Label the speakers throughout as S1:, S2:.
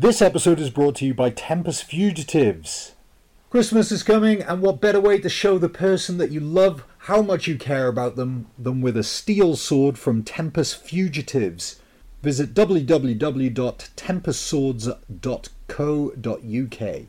S1: This episode is brought to you by Tempest Fugitives. Christmas is coming, and what better way to show the person that you love how much you care about them than with a steel sword from Tempest Fugitives? Visit www.tempestswords.co.uk.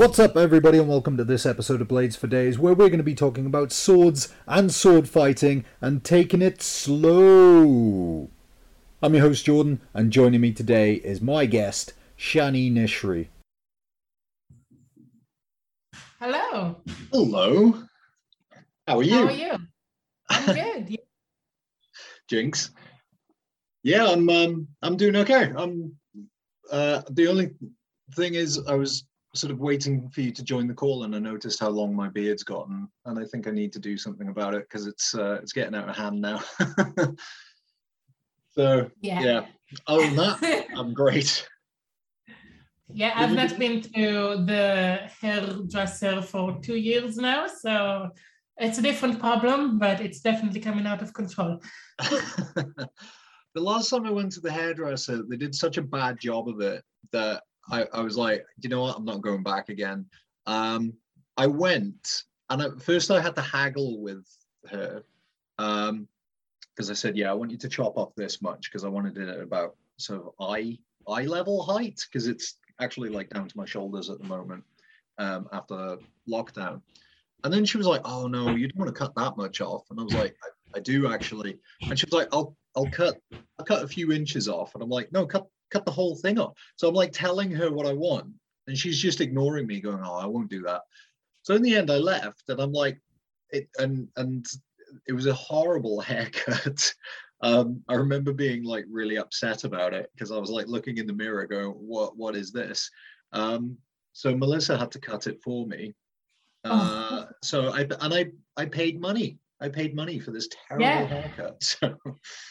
S1: What's up, everybody, and welcome to this episode of Blades for Days, where we're going to be talking about swords and sword fighting and taking it slow. I'm your host, Jordan, and joining me today is my guest, Shani Nishri.
S2: Hello.
S3: Hello. How are you?
S2: How are you? I'm good.
S3: Jinx. Yeah, I'm. Um, I'm doing okay. I'm. Uh, the only thing is, I was sort of waiting for you to join the call, and I noticed how long my beard's gotten, and I think I need to do something about it because it's uh, it's getting out of hand now. so
S2: Yeah.
S3: yeah. Other than that, I'm great.
S2: Yeah, I've not been to the hairdresser for two years now, so it's a different problem, but it's definitely coming out of control.
S3: the last time I went to the hairdresser, they did such a bad job of it that I, I was like, you know what, I'm not going back again. Um, I went, and at first I had to haggle with her um, because I said, yeah, I want you to chop off this much because I wanted it at about sort of eye eye level height because it's actually like down to my shoulders at the moment um, after lockdown. And then she was like, "Oh no, you don't want to cut that much off." And I was like, "I, I do actually." And she was like, "I'll I'll cut I'll cut a few inches off." And I'm like, "No, cut cut the whole thing off." So I'm like telling her what I want, and she's just ignoring me, going, "Oh, I won't do that." So in the end, I left, and I'm like, "It," and and it was a horrible haircut. Um, I remember being like really upset about it because I was like looking in the mirror, going, "What what is this?" Um, so Melissa had to cut it for me. Uh, so I and I I paid money. I paid money for this terrible
S2: Yeah.
S3: haircut. So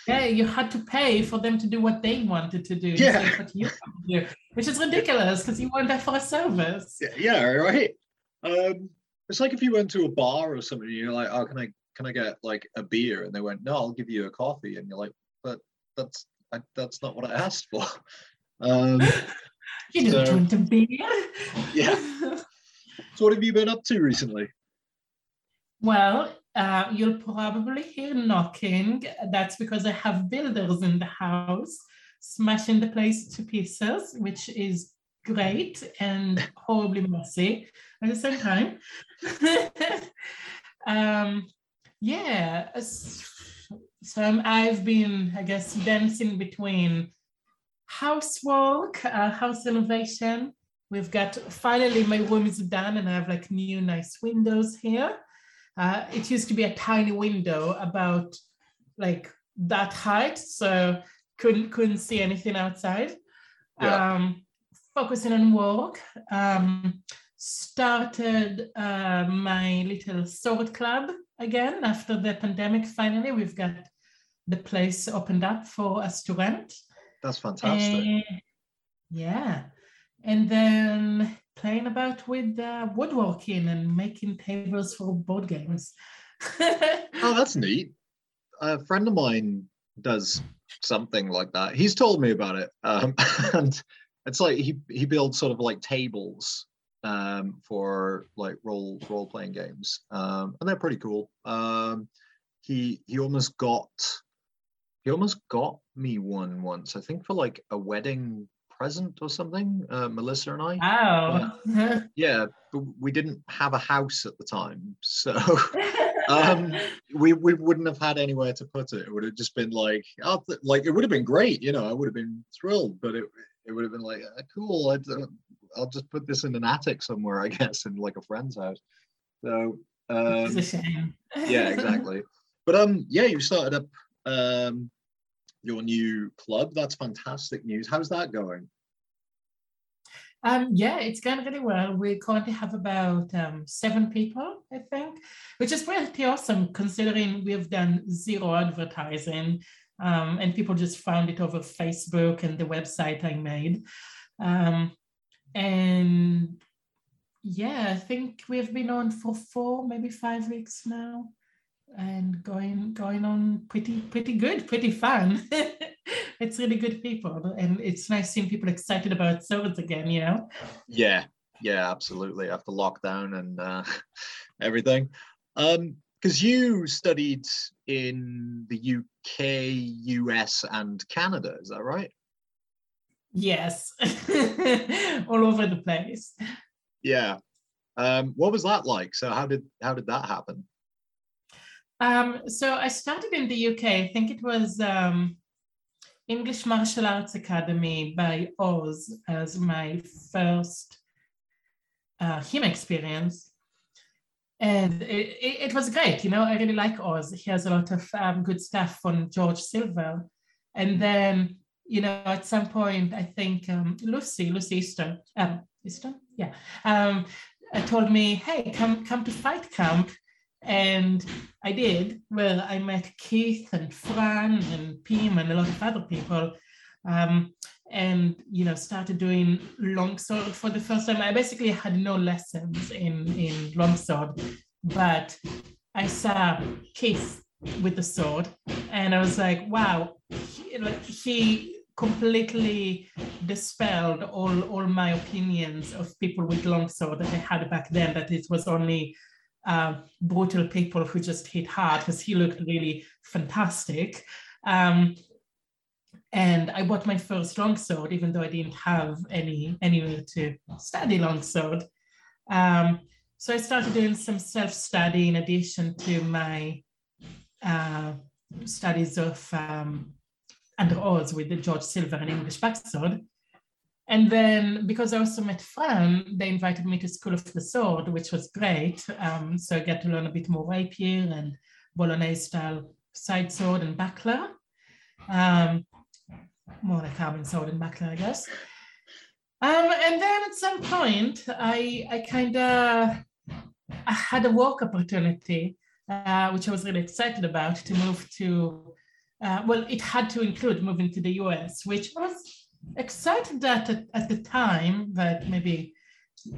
S2: Yeah, you had to pay for them to do what they wanted to do
S3: Yeah.
S2: what you do, which is ridiculous because you weren't there for a service.
S3: yeah, yeah, right. Um, it's like if you went to a bar or something, and you're like, "Oh, can I can I get like a beer?" And they went, "No, I'll give you a coffee." And you're like, "But that's I, that's not what I asked for." Um,
S2: You didn't
S3: So-
S2: want a beer.
S3: Yeah. so what have you been up to recently?
S2: Well, uh, you'll probably hear knocking. That's because I have builders in the house smashing the place to pieces, which is great and horribly messy at the same time. um, yeah, so um, I've been, I guess, dancing between housework, uh, house renovation. We've got finally my room is done and I have like new nice windows here. Uh, it used to be a tiny window about like that height, so couldn't couldn't see anything outside.
S3: Yeah.
S2: Um, focusing on work. Um, started uh, my little sword club again after the pandemic. Finally, we've got the place opened up for us to rent.
S3: That's fantastic.
S2: Eh, yeah. And then playing about with uh, woodworking and making tables for board games.
S3: Oh, that's neat. A friend of mine does something like that. He's told me about it, um, and it's like he he builds sort of like tables um, for like role role playing games, um, and they're pretty cool. Um, he he almost got he almost got me one once, I think, for like a wedding present or something. Uh, Melissa and I.
S2: wow.
S3: Yeah, but we didn't have a house at the time, so. um we we wouldn't have had anywhere to put it it would have just been like oh, like it would have been great you know i would have been thrilled but it it would have been like uh, cool I'd, uh, i'll just put this in an attic somewhere i guess in like a friend's house so um yeah exactly but um yeah you started up um your new club that's fantastic news how's that going
S2: Um, yeah, it's going really well. We currently have about um, seven people, I think, which is pretty awesome considering we've done zero advertising um, and people just found it over Facebook and the website I made. Um, and yeah, I think we've been on for four, maybe five weeks now, and going going on pretty pretty good, pretty fun. it's really good people, and it's nice seeing people excited about swords again. You know.
S3: Yeah, yeah, absolutely. After lockdown and uh, everything, um, because you studied in the UK, US, and Canada, is that right?
S2: Yes, all over the place.
S3: Yeah. Um, what was that like? So how did how did that happen?
S2: Um, so I started in the UK. I think it was um, English Martial Arts Academy by Oz as my first uh, HEMA experience. And it, it, it, was great, you know, I really like Oz. He has a lot of um, good stuff from George Silver. And then, you know, at some point, I think um, Lucy, Lucy Easton, um, yeah, um, uh, told me, hey, come come to fight camp. And I did, where I met Keith and Fran and Pim and a lot of other people. Um, and you know started doing longsword for the first time. I basically had no lessons in in longsword, but I saw Keith with the sword, and I was like, wow, he, like he completely dispelled all all my opinions of people with longsword that I had back then. That it was only uh, brutal people who just hit hard, because he looked really fantastic. Um, and I bought my first longsword, even though I didn't have any anywhere to study longsword. Um, so I started doing some self-study in addition to my uh, studies of um, under Oz with the George Silver and English backsword. And then because I also met Fran, they invited me to School of the Sword, which was great. Um, so I got to learn a bit more rapier and Bolognese style side sword and buckler. Um, more like carbon sword and buckler, I guess. Um, and then at some point, I I kind of had a work opportunity, uh, which I was really excited about, to move to. Uh, well, it had to include moving to the US, which was excited at at the time, but maybe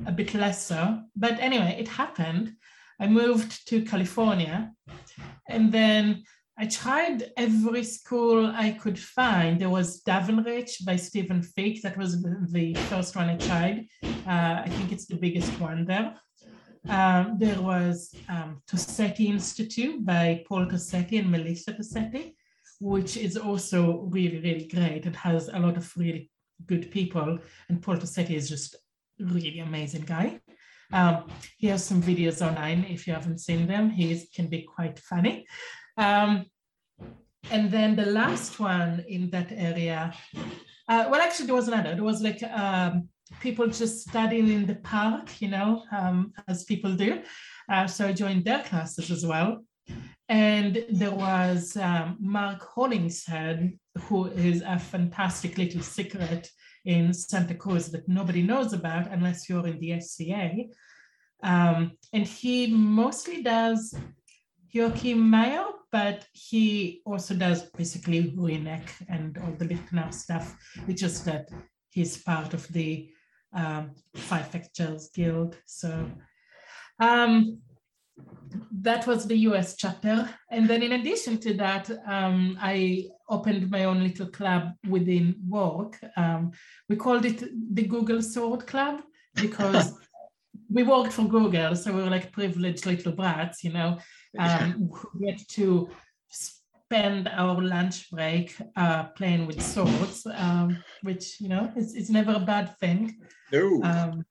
S2: a bit less so. But anyway, it happened. I moved to California, and then I tried every school I could find. There was Davenriche by Stephen Fick. That was the first one I tried. Uh, I think it's the biggest one there. Um, there was um, Tossetti Institute by Paul Tossetti and Melissa Tossetti, which is also really, really great. It has a lot of really good people, and Paul Tossetti is just really amazing guy. Um, he has some videos online if you haven't seen them. He can be quite funny. Um, and then the last one in that area, uh, well, actually, there was another. There was like um, people just studying in the park, you know, um, as people do. Uh, so I joined their classes as well. And there was um, Mark Hollingshead, who is a fantastic little secret in Santa Cruz that nobody knows about unless you're in the SCA. Um, and he mostly does Joachim Meyer, but he also does basically Ringeck and all the Liechtenauer stuff. It's just that he's part of the um, Freifechter Guild. So um, that was the US chapter. And then in addition to that, um, I opened my own little club within work. Um, we called it the Google Sword Club because we worked for Google, so we were like privileged little brats, you know. Um, we had to spend our lunch break uh, playing with swords, um, which you know it's, it's never a bad thing.
S3: No.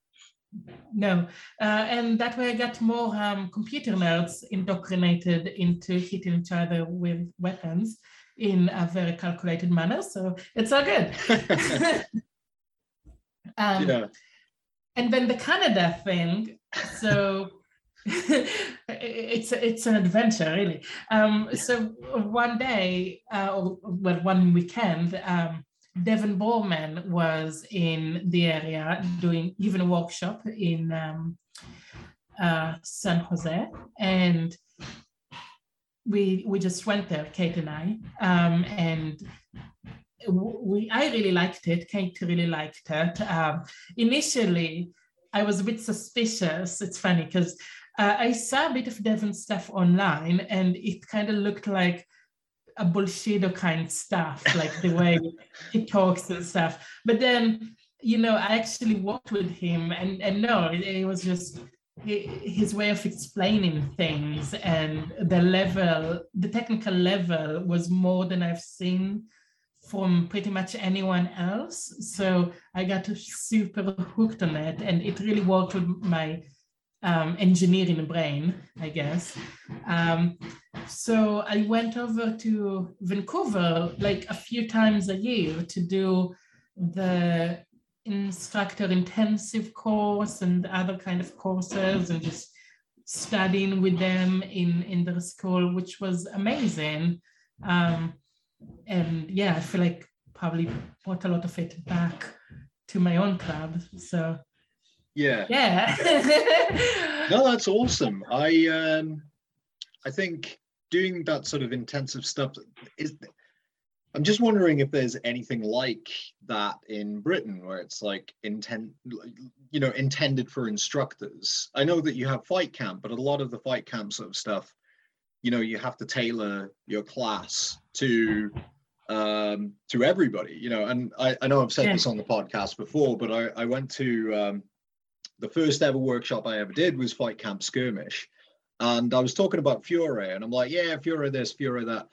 S2: No, uh, and that way I got more um, computer nerds indoctrinated into hitting each other with weapons in a very calculated manner. So it's all good. um, yeah. And then the Canada thing. So it's it's an adventure really um, so one day uh, or well one weekend um, Devon Boorman was in the area doing even a workshop in um, uh, san jose. And we we just went there kate and i. Um, and we i really liked it. Kate really liked it. Um, initially I was a bit suspicious. It's funny because uh, I saw a bit of Devon stuff online and it kind of looked like a bullshit kind of stuff, like the way he talks and stuff. But then, you know, I actually worked with him and, and no, it, it was just his way of explaining things and the level, the technical level was more than I've seen from pretty much anyone else. So I got super hooked on it and it really worked with my um, engineering brain, I guess. Um, so I went over to Vancouver like a few times a year to do the instructor intensive course and other kind of courses and just studying with them in in their school which was amazing um, and yeah i feel like probably brought a lot of it back to my own club so
S3: yeah
S2: yeah
S3: no that's awesome i um i think doing that sort of intensive stuff is I'm just wondering if there's anything like that in Britain where it's like intent, you know, intended for instructors. I know that you have fight camp, but a lot of the fight camp sort of stuff, you know, you have to tailor your class to um, to everybody, you know. And I, I know I've said yeah. this on the podcast before, but I, I went to um, the first ever workshop I ever did was fight camp skirmish, and I was talking about Fiore, and I'm like, yeah, Fiore this, Fiore that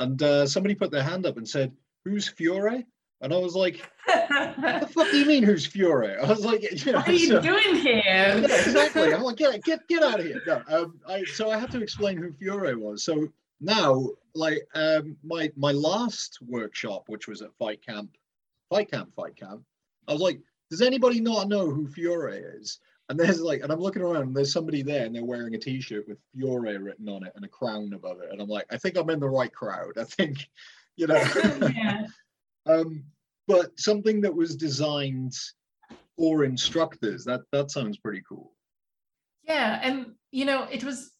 S3: and uh, somebody put their hand up and said, "Who's Fiore?" And I was like, "What the fuck do you mean, who's Fiore?" I was like,
S2: you know, "What are you so, doing here?" Yeah,
S3: exactly. I'm like, "Get get get out of here!" No, um, I, so I had to explain who Fiore was. So now, like, um, my my last workshop, which was at Fight Camp, Fight Camp, Fight Camp, I was like, "Does anybody not know who Fiore is?" And there's like, and I'm looking around, and there's somebody there, and they're wearing a T-shirt with Fiore written on it and a crown above it, and I'm like, I think I'm in the right crowd. I think, you know. yeah. um, but something that was designed for instructors that that sounds pretty cool.
S2: Yeah, and you know, it was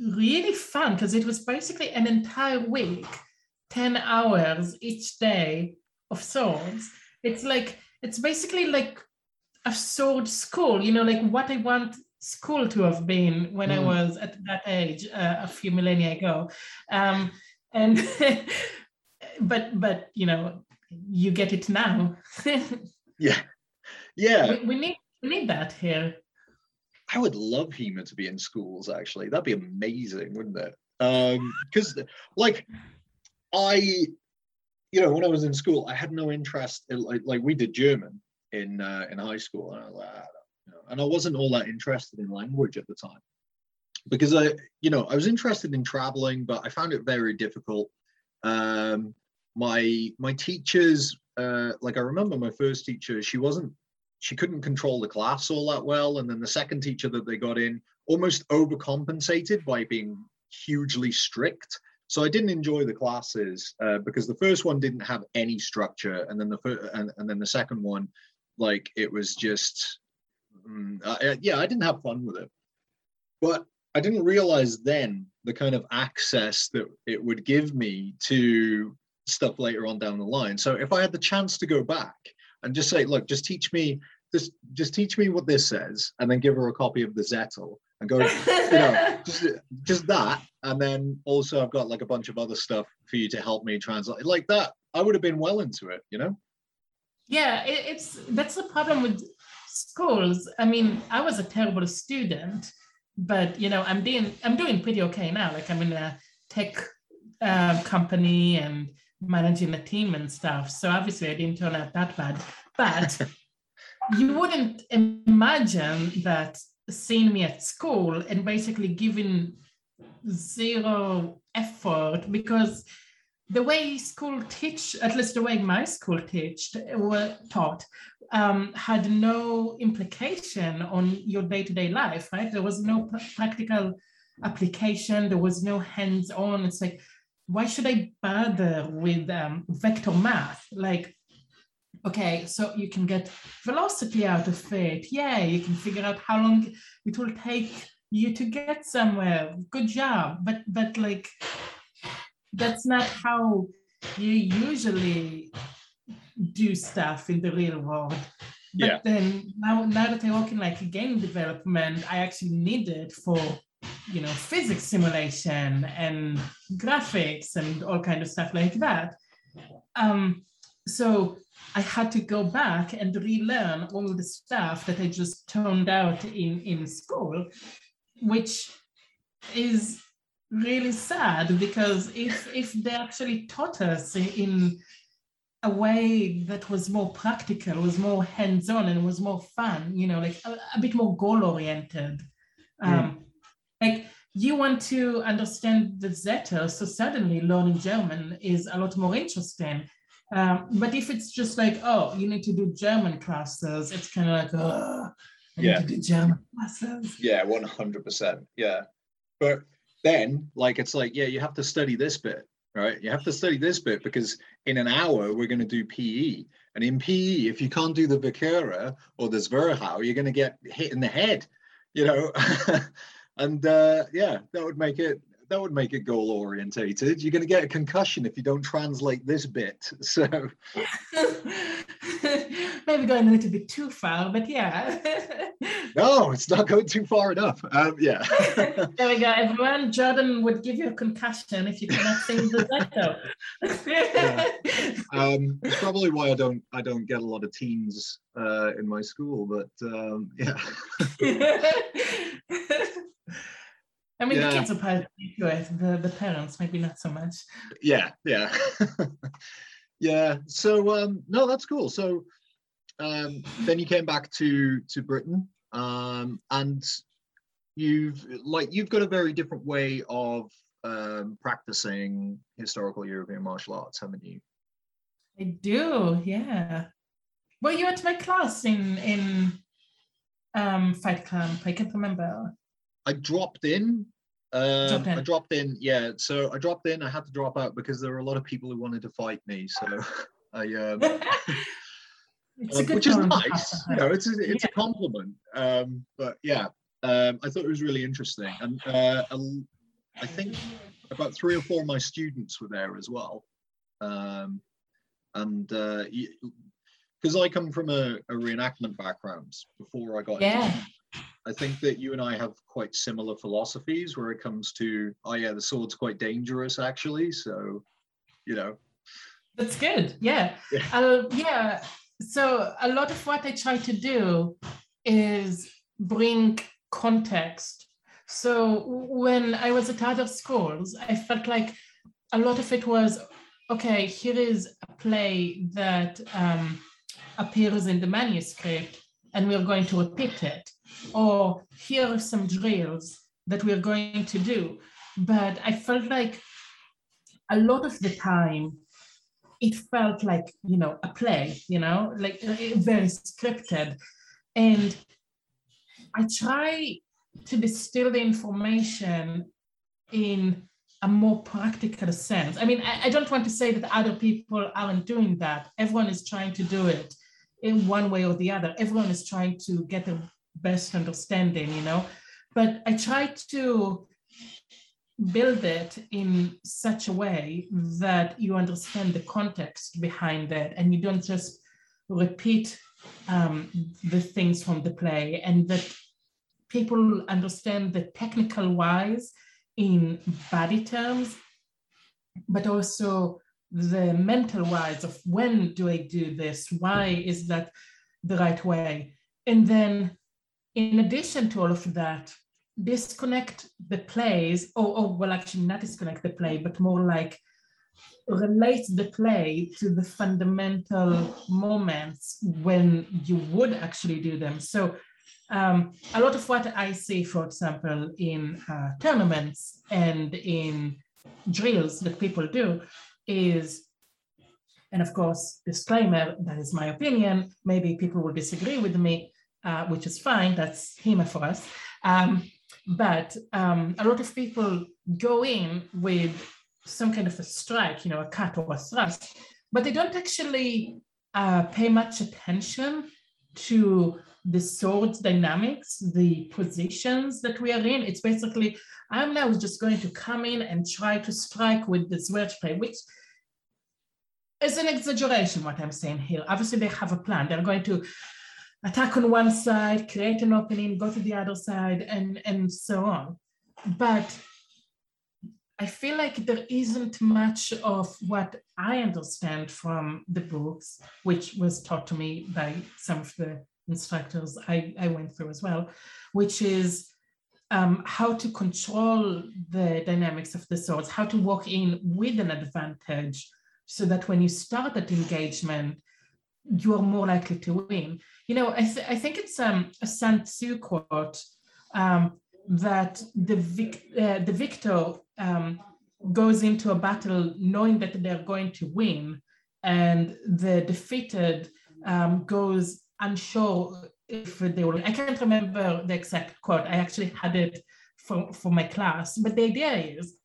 S2: really fun because it was basically an entire week, ten hours each day of swords. It's like it's basically like a sword school, you know, like what I want school to have been when mm. I was at that age uh, a few millennia ago. Um, and but but you know, you get it now.
S3: yeah, yeah.
S2: We, we, need we need that here.
S3: I would love HEMA to be in schools. Actually, that'd be amazing, wouldn't it? Because um, like I, you know, when I was in school, I had no interest in like like we did German in uh, in high school, and I like, ah, you know, and I wasn't all that interested in language at the time because I, you know, I was interested in traveling, but I found it very difficult. Um, my my teachers, uh, like I remember my first teacher, she wasn't, she couldn't control the class all that well, and then the second teacher that they got in almost overcompensated by being hugely strict. So I didn't enjoy the classes uh, because the first one didn't have any structure, and then the fir- and, and then the second one like it was just mm, yeah i didn't have fun with it. But i didn't realize then the kind of access that it would give me to stuff later on down the line. So if i had the chance to go back and just say look just teach me just just teach me what this says and then give her a copy of the zettel and go you know just just that. And then also i've got like a bunch of other stuff for you to help me translate. Like that i would have been well into it you know?
S2: Yeah it, it's that's the problem with schools. I mean i was a terrible student but you know i'm doing i'm doing pretty okay now. Like i'm in a tech uh, company and managing a team and stuff. So obviously i didn't turn out that bad. But you wouldn't imagine that seeing me at school and basically giving zero effort because the way school teach, at least the way my school teached, were taught, um, had no implication on your day-to-day life, right? There was no practical application. There was no hands-on. It's like, why should I bother with um, vector math? Like, okay, so you can get velocity out of it. Yeah, you can figure out how long it will take you to get somewhere. Good job. But but like that's not how you usually do stuff in the real world. But
S3: Yeah.
S2: then now, now that I work in like game development, I actually need it for, you know, physics simulation and graphics and all kind of stuff like that. Um, so I had to go back and relearn all the stuff that I just toned out in, in school, which is really sad because if if they actually taught us in a way that was more practical, was more hands-on, and was more fun, you know, like a, a bit more goal-oriented. Um, Like you want to understand the Zettel, so suddenly learning German is a lot more interesting. Um, but if it's just like, oh, you need to do German classes, it's kind of like, oh, I
S3: Yeah.
S2: need to do German classes.
S3: Yeah, one hundred percent. Yeah, but then like it's like yeah, you have to study this bit, right? You have to study this bit because in an hour we're going to do PE, and in PE, if you can't do the Vakura or the Zwerchhau, you're going to get hit in the head, you know. and uh, yeah, that would make it that would make it goal orientated. You're going to get a concussion if you don't translate this bit. So
S2: Maybe going a little bit too far, but yeah.
S3: no, it's not going too far enough. Um, yeah.
S2: there we go, everyone. Jordan would give you a concussion if you cannot sing the Zettel.
S3: um, it's probably why I don't I don't get a lot of teens uh, in my school, but um, yeah,
S2: I mean,
S3: Yeah.
S2: the kids are probably into it. The, the parents, maybe not so much.
S3: yeah, yeah, yeah. So um, no, that's cool. So um, then you came back to to Britain, um, and you've like you've got a very different way of um, practicing historical European martial arts, haven't you?
S2: I do, yeah. Well, you went to my class in in um, Fight Camp? I can't remember.
S3: I dropped in. Um,
S2: in.
S3: I dropped in, yeah. So I dropped in. I had to drop out because there were a lot of people who wanted to fight me. So I, um,
S2: it's a
S3: um,
S2: good
S3: which is nice. You know, it's a, it's a compliment. Um, but yeah, um, I thought it was really interesting, and uh, I think about three or four of my students were there as well. Um, and because I come from a, a reenactment background before I got into
S2: Yeah.
S3: I think that you and I have quite similar philosophies where it comes to, oh yeah, the sword's quite dangerous actually. So, you know,
S2: That's good. Yeah.
S3: Yeah.
S2: Uh, yeah. So a lot of what I try to do is bring context. So when I was at other schools, I felt like a lot of it was okay, here is a play that um, appears in the manuscript and we're going to repeat it. Or here are some drills that we're going to do. But I felt like a lot of the time, it felt like you know a play you know like uh, very scripted and i try to distill the information in a more practical sense i mean I, I don't want to say that other people aren't doing that everyone is trying to do it in one way or the other. Everyone is trying to get the best understanding you know? But i try to build it in such a way that you understand the context behind it and you don't just repeat um, the things from the play and that people understand the technical wise in body terms but also the mental wise of when do i do this why is that the right way and then in addition to all of that disconnect the plays, or, or well, actually not disconnect the play, but more like relate the play to the fundamental moments when you would actually do them. So um, a lot of what I see, for example, in uh, tournaments and in drills that people do is, and of course, disclaimer, that is my opinion. Maybe people will disagree with me, uh, which is fine. That's HEMA for us. Um, but um, a lot of people go in with some kind of a strike, you know, a cut or a thrust, but they don't actually uh, pay much attention to the sword's dynamics, the positions that we are in. It's basically, I'm now just going to come in and try to strike with this wedge play, which is an exaggeration what I'm saying here. Obviously, they have a plan. They're going to attack on one side, create an opening, go to the other side, and, and so on. But I feel like there isn't much of what I understand from the books, which was taught to me by some of the instructors I, I went through as well, which is um, how to control the dynamics of the swords, how to walk in with an advantage so that when you start that engagement, you are more likely to win. You know, I, th- I think it's um, a Sun Tzu quote um, that the, vic- uh, the victor um, goes into a battle knowing that they're going to win, and the defeated um, goes unsure if they will. I can't remember the exact quote. I actually had it for, for my class, but the idea is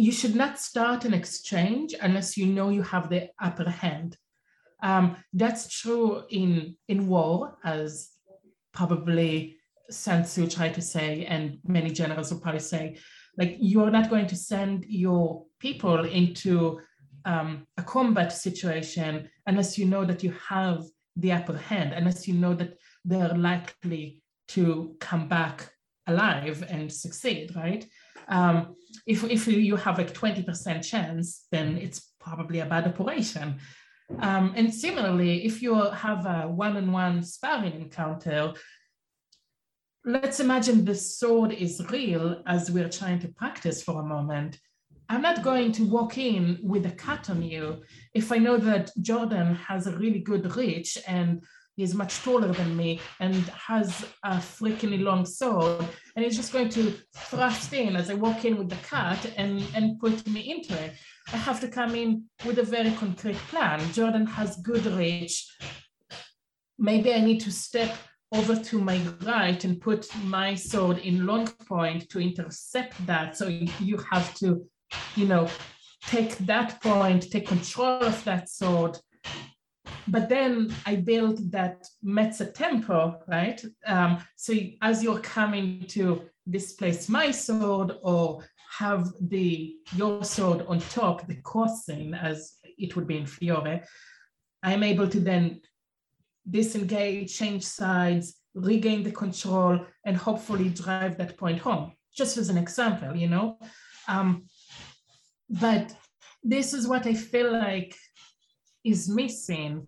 S2: you should not start an exchange unless you know you have the upper hand. Um, that's true in, in war, as probably Sun Tzu tried to say, and many generals will probably say, like you're not going to send your people into um, a combat situation unless you know that you have the upper hand, unless you know that they're likely to come back alive and succeed, right? Um, if, if you have like 20% chance, then it's probably a bad operation. Um, and similarly, if you have a one-on-one sparring encounter, let's imagine the sword is real as we're trying to practice for a moment. I'm not going to walk in with a cut on you if I know that Jordan has a really good reach and he's much taller than me and has a freaking long sword and he's just going to thrust in as I walk in with the cat and, and put me into it. I have to come in with a very concrete plan. Jordan has good reach. Maybe I need to step over to my right and put my sword in long point to intercept that. So you have to, you know, take that point, take control of that sword. But then I build that mezzo tempo, right? Um, so as you're coming to displace my sword or have the your sword on top, the crossing, as it would be in Fiore, I'm able to then disengage, change sides, regain the control, and hopefully drive that point home. Just as an example, you know. Um, but this is what I feel like is missing.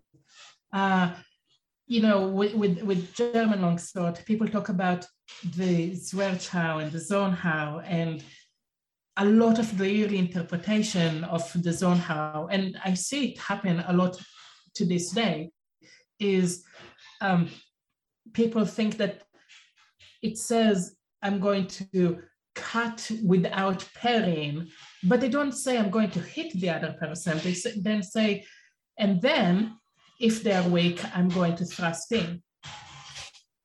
S2: Uh, you know, with, with, with German longsword, people talk about the Zwerchhau and the Zornhau, and a lot of the early interpretation of the Zornhau, and I see it happen a lot to this day, is um, people think that it says, I'm going to cut without parrying, but they don't say, I'm going to hit the other person. They then say, and then if they're weak, I'm going to thrust in.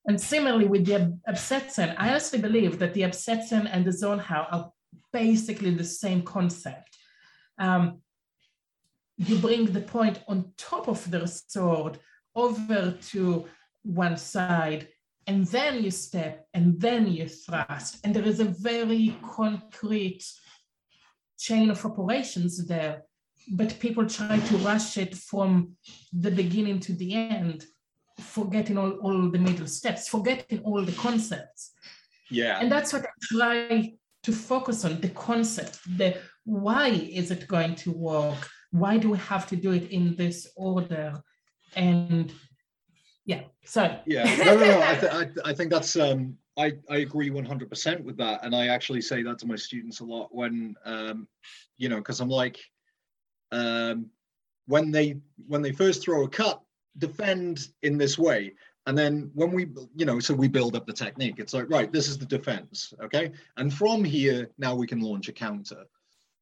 S2: And similarly with the Absetzen, I honestly believe that the Absetzen and the Zornhau are basically the same concept. Um, you bring the point on top of the sword over to one side, and then you step, and then you thrust. And there is a very concrete chain of operations there, but people try to rush it from the beginning to the end, forgetting all, all the middle steps, forgetting all the concepts.
S3: Yeah.
S2: And that's what I try to focus on the concept, the why is it going to work? Why do we have to do it in this order? And yeah, so
S3: yeah, no, no, no. I, th- I, th- I think that's um, I I agree one hundred percent with that, and I actually say that to my students a lot when um, you know, because I'm like, um, when they when they first throw a cut, defend in this way, and then when we you know, so we build up the technique. It's like right, this is the defense, okay, and from here now we can launch a counter.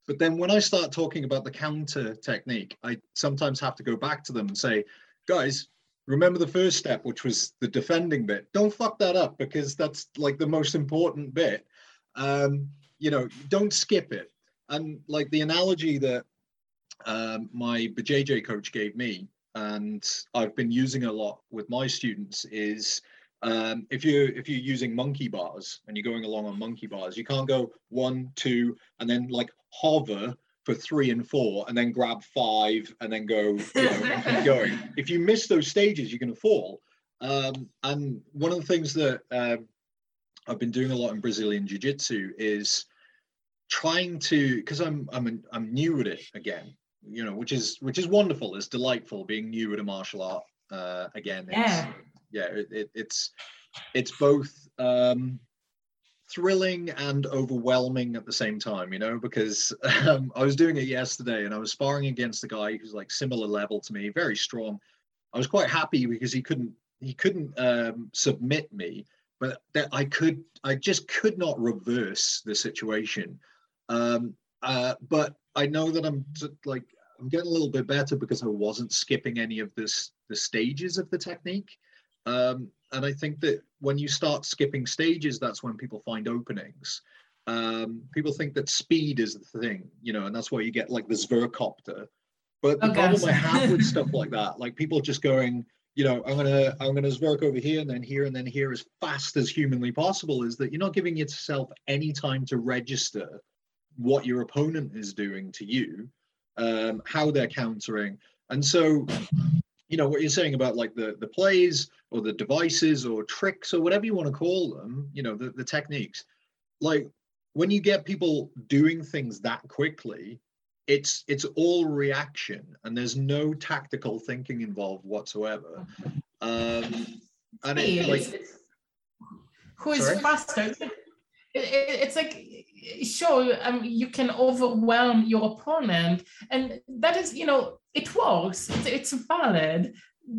S3: But then when I start talking about the counter technique, I sometimes have to go back to them and say, guys, remember the first step, which was the defending bit. Don't fuck that up because that's like the most important bit. Um, you know, don't skip it. And like the analogy that um, my BJJ coach gave me, and I've been using a lot with my students, is um, if you if you're using monkey bars and you're going along on monkey bars, you can't go one, two, and then like hover for three and four and then grab five and then go you know, and keep going. If you miss those stages, you're going to fall. Um, and one of the things that um, I've been doing a lot in Brazilian Jiu Jitsu is trying to because I'm I'm I'm new at it again, you know, which is which is wonderful. It's delightful being new at a martial art uh, again. It's,
S2: Yeah.
S3: yeah, it, it, it's it's both um, thrilling and overwhelming at the same time, you know, because um, I was doing it yesterday and I was sparring against a guy who's like similar level to me, very strong. I was quite happy because he couldn't he couldn't um, submit me, but that I could I just could not reverse the situation. Um, uh, but I know that I'm t- like I'm getting a little bit better because I wasn't skipping any of this the stages of the technique. Um, and I think that when you start skipping stages, that's when people find openings. Um, people think that speed is the thing, you know, and that's why you get like the Zvercopter. But the
S2: Oh,
S3: problem I have with stuff like that, like people just going, you know, I'm gonna I'm gonna Zwerch over here and then here and then here as fast as humanly possible, is that you're not giving yourself any time to register what your opponent is doing to you, um, how they're countering, and so you know what you're saying about like the the plays or the devices or tricks or whatever you want to call them you know the, the techniques like when you get people doing things that quickly it's it's all reaction and there's no tactical thinking involved whatsoever um and it, like
S2: who is
S3: Sorry?
S2: faster? It- it- it's like sure um, you can overwhelm your opponent, and that is you know it works. It's, it's valid,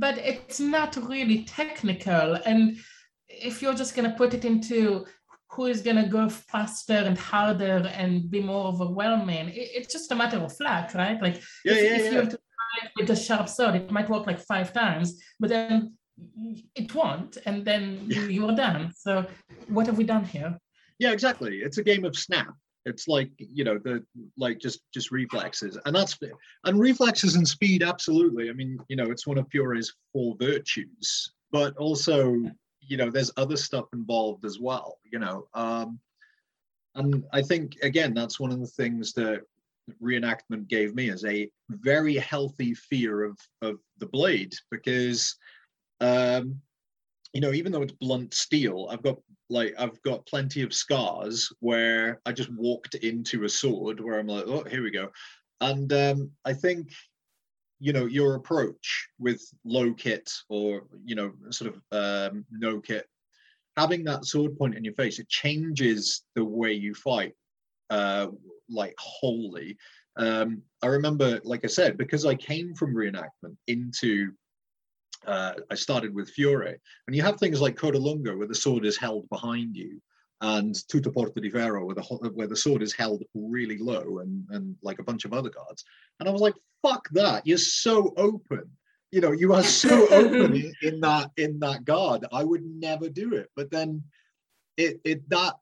S2: but it's not really technical. And if you're just gonna put it into who is gonna go faster and harder and be more overwhelming, it- it's just a matter of luck, right? Like
S3: yeah
S2: if,
S3: yeah
S2: if
S3: yeah
S2: you have to try with a sharp sword, it might work like five times, but then it won't, and then you, you're done. So what have we done here?
S3: Yeah exactly. It's a game of snap. It's like you know the like just just reflexes. And that's and reflexes and speed absolutely. I mean you know it's one of Fiore's four virtues. But also you know there's other stuff involved as well you know. Um and i think again that's one of the things that reenactment gave me is a very healthy fear of of the blade because um you know even though it's blunt steel i've got like I've got plenty of scars where I just walked into a sword where I'm like, oh, here we go. And um, I think, you know, your approach with low kit or, you know, sort of um, no kit, having that sword point in your face, it changes the way you fight, uh, like wholly. Um, I remember, like I said, because I came from reenactment into uh, I started with Fiore, and you have things like Codalunga, where the sword is held behind you, and Tutto Porta di Ferro, where the where the sword is held really low, and and like a bunch of other guards. And I was like, "Fuck that! You're so open. You know, you are so open in, in that in that guard. I would never do it." But then, it it that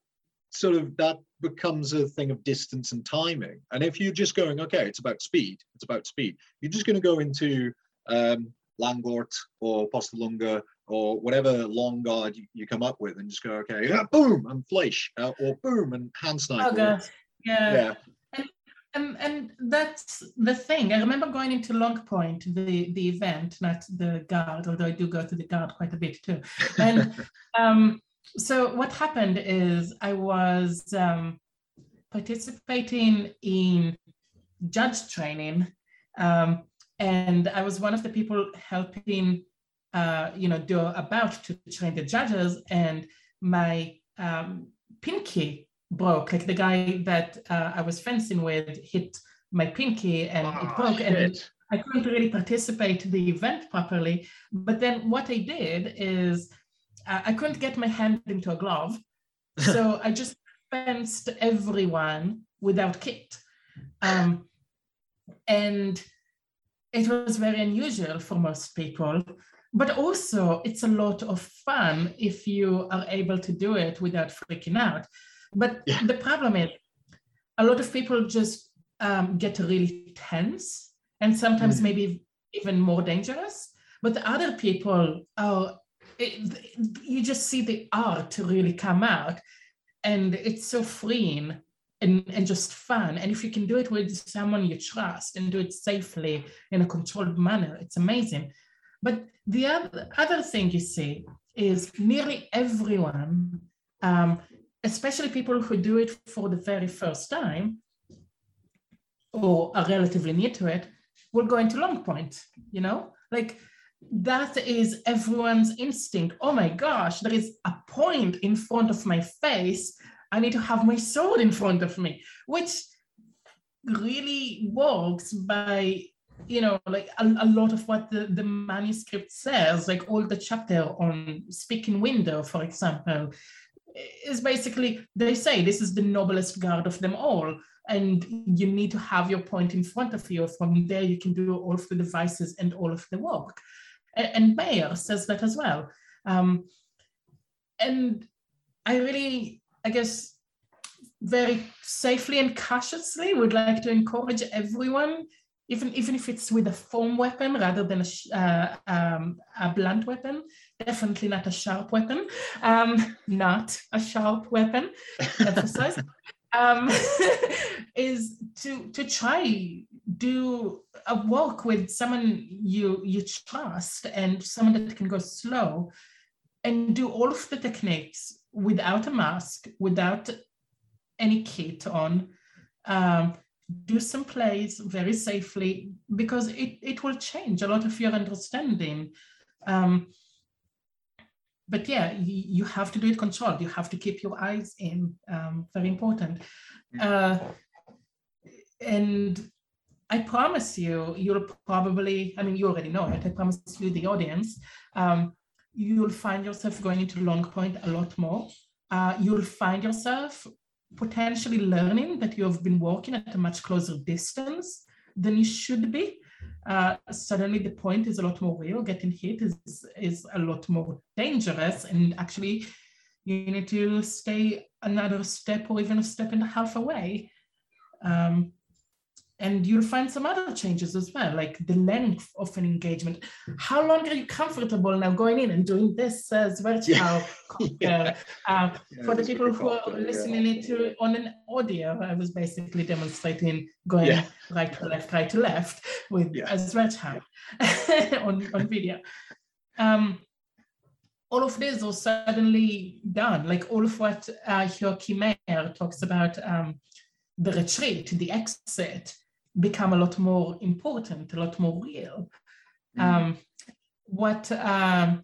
S3: sort of that becomes a thing of distance and timing. And if you're just going, okay, it's about speed, it's about speed. You're just going to go into um, Langort or Postalunga or whatever long guard you, you come up with and just go, okay, yeah, boom, and flesh, uh, or boom, and hand snipe.
S2: Oh gosh, yeah.
S3: yeah,
S2: And and that's the thing. I remember going into Long Point, the the event, not the guard, although I do go to the guard quite a bit too. And um, so what happened is I was um, participating in judge training, um, and I was one of the people helping, uh, you know, do about to train the judges, and my um, pinky broke. Like the guy that uh, I was fencing with hit my pinky, and it
S3: Ah,
S2: broke, and. I couldn't really participate the event properly. But then what I did is uh, I couldn't get my hand into a glove. So I just fenced everyone without kit. Um, and it was very unusual for most people. But also, it's a lot of fun if you are able to do it without freaking out. But
S3: Yeah.
S2: the problem is, a lot of people just um, get really tense and sometimes
S3: Mm.
S2: maybe even more dangerous. But the other people are, it, you just see the art really come out, and it's so freeing and, and just fun. And if you can do it with someone you trust and do it safely in a controlled manner, it's amazing. But the other, other thing you see is nearly everyone, um, especially people who do it for the very first time or are relatively new to it, will go into long point, you know? Like that is everyone's instinct. Oh my gosh, there is a point in front of my face. I need to have my sword in front of me, which really works by you know like a, a, lot of what the, the manuscript says like all the chapter on speaking window for example is basically they say this is the noblest guard of them all and you need to have your point in front of you. From there you can do all of the devices and all of the work. And, Meyer says that as well. Um, and i really i guess very safely and cautiously would like to encourage everyone even even if it's with a foam weapon rather than a, uh, um, a blunt weapon, definitely not a sharp weapon, um, not a sharp weapon, emphasize, um, is to to try do a walk with someone you you trust and someone that can go slow, and do all of the techniques without a mask, without any kit on. Um, do some plays very safely because it, it will change a lot of your understanding. Um, but yeah, you, you, have to do it controlled. You have to keep your eyes in, um, very important. Uh, and I promise you, you'll probably, I mean, you already know it, I promise you, the audience, um, you'll find yourself going into long point a lot more. Uh, you'll find yourself potentially learning that you have been walking at a much closer distance than you should be. Uh, suddenly the point is a lot more real. Getting hit is, is a lot more dangerous. And actually, you need to stay another step or even a step and a half away. Um, and you'll find some other changes as well, like the length of an engagement. How long are you comfortable now going in and doing this as uh, yeah. yeah. Uh, yeah, for the people who are listening yeah. to on an audio, I was basically demonstrating going right to left, right to left with yeah. as Zwerchhau on, on video. Um, all of this was suddenly done, like all of what uh, Joachim Meyer talks about um, the retreat, the exit, become a lot more important, a lot more real. Mm. Um, what um,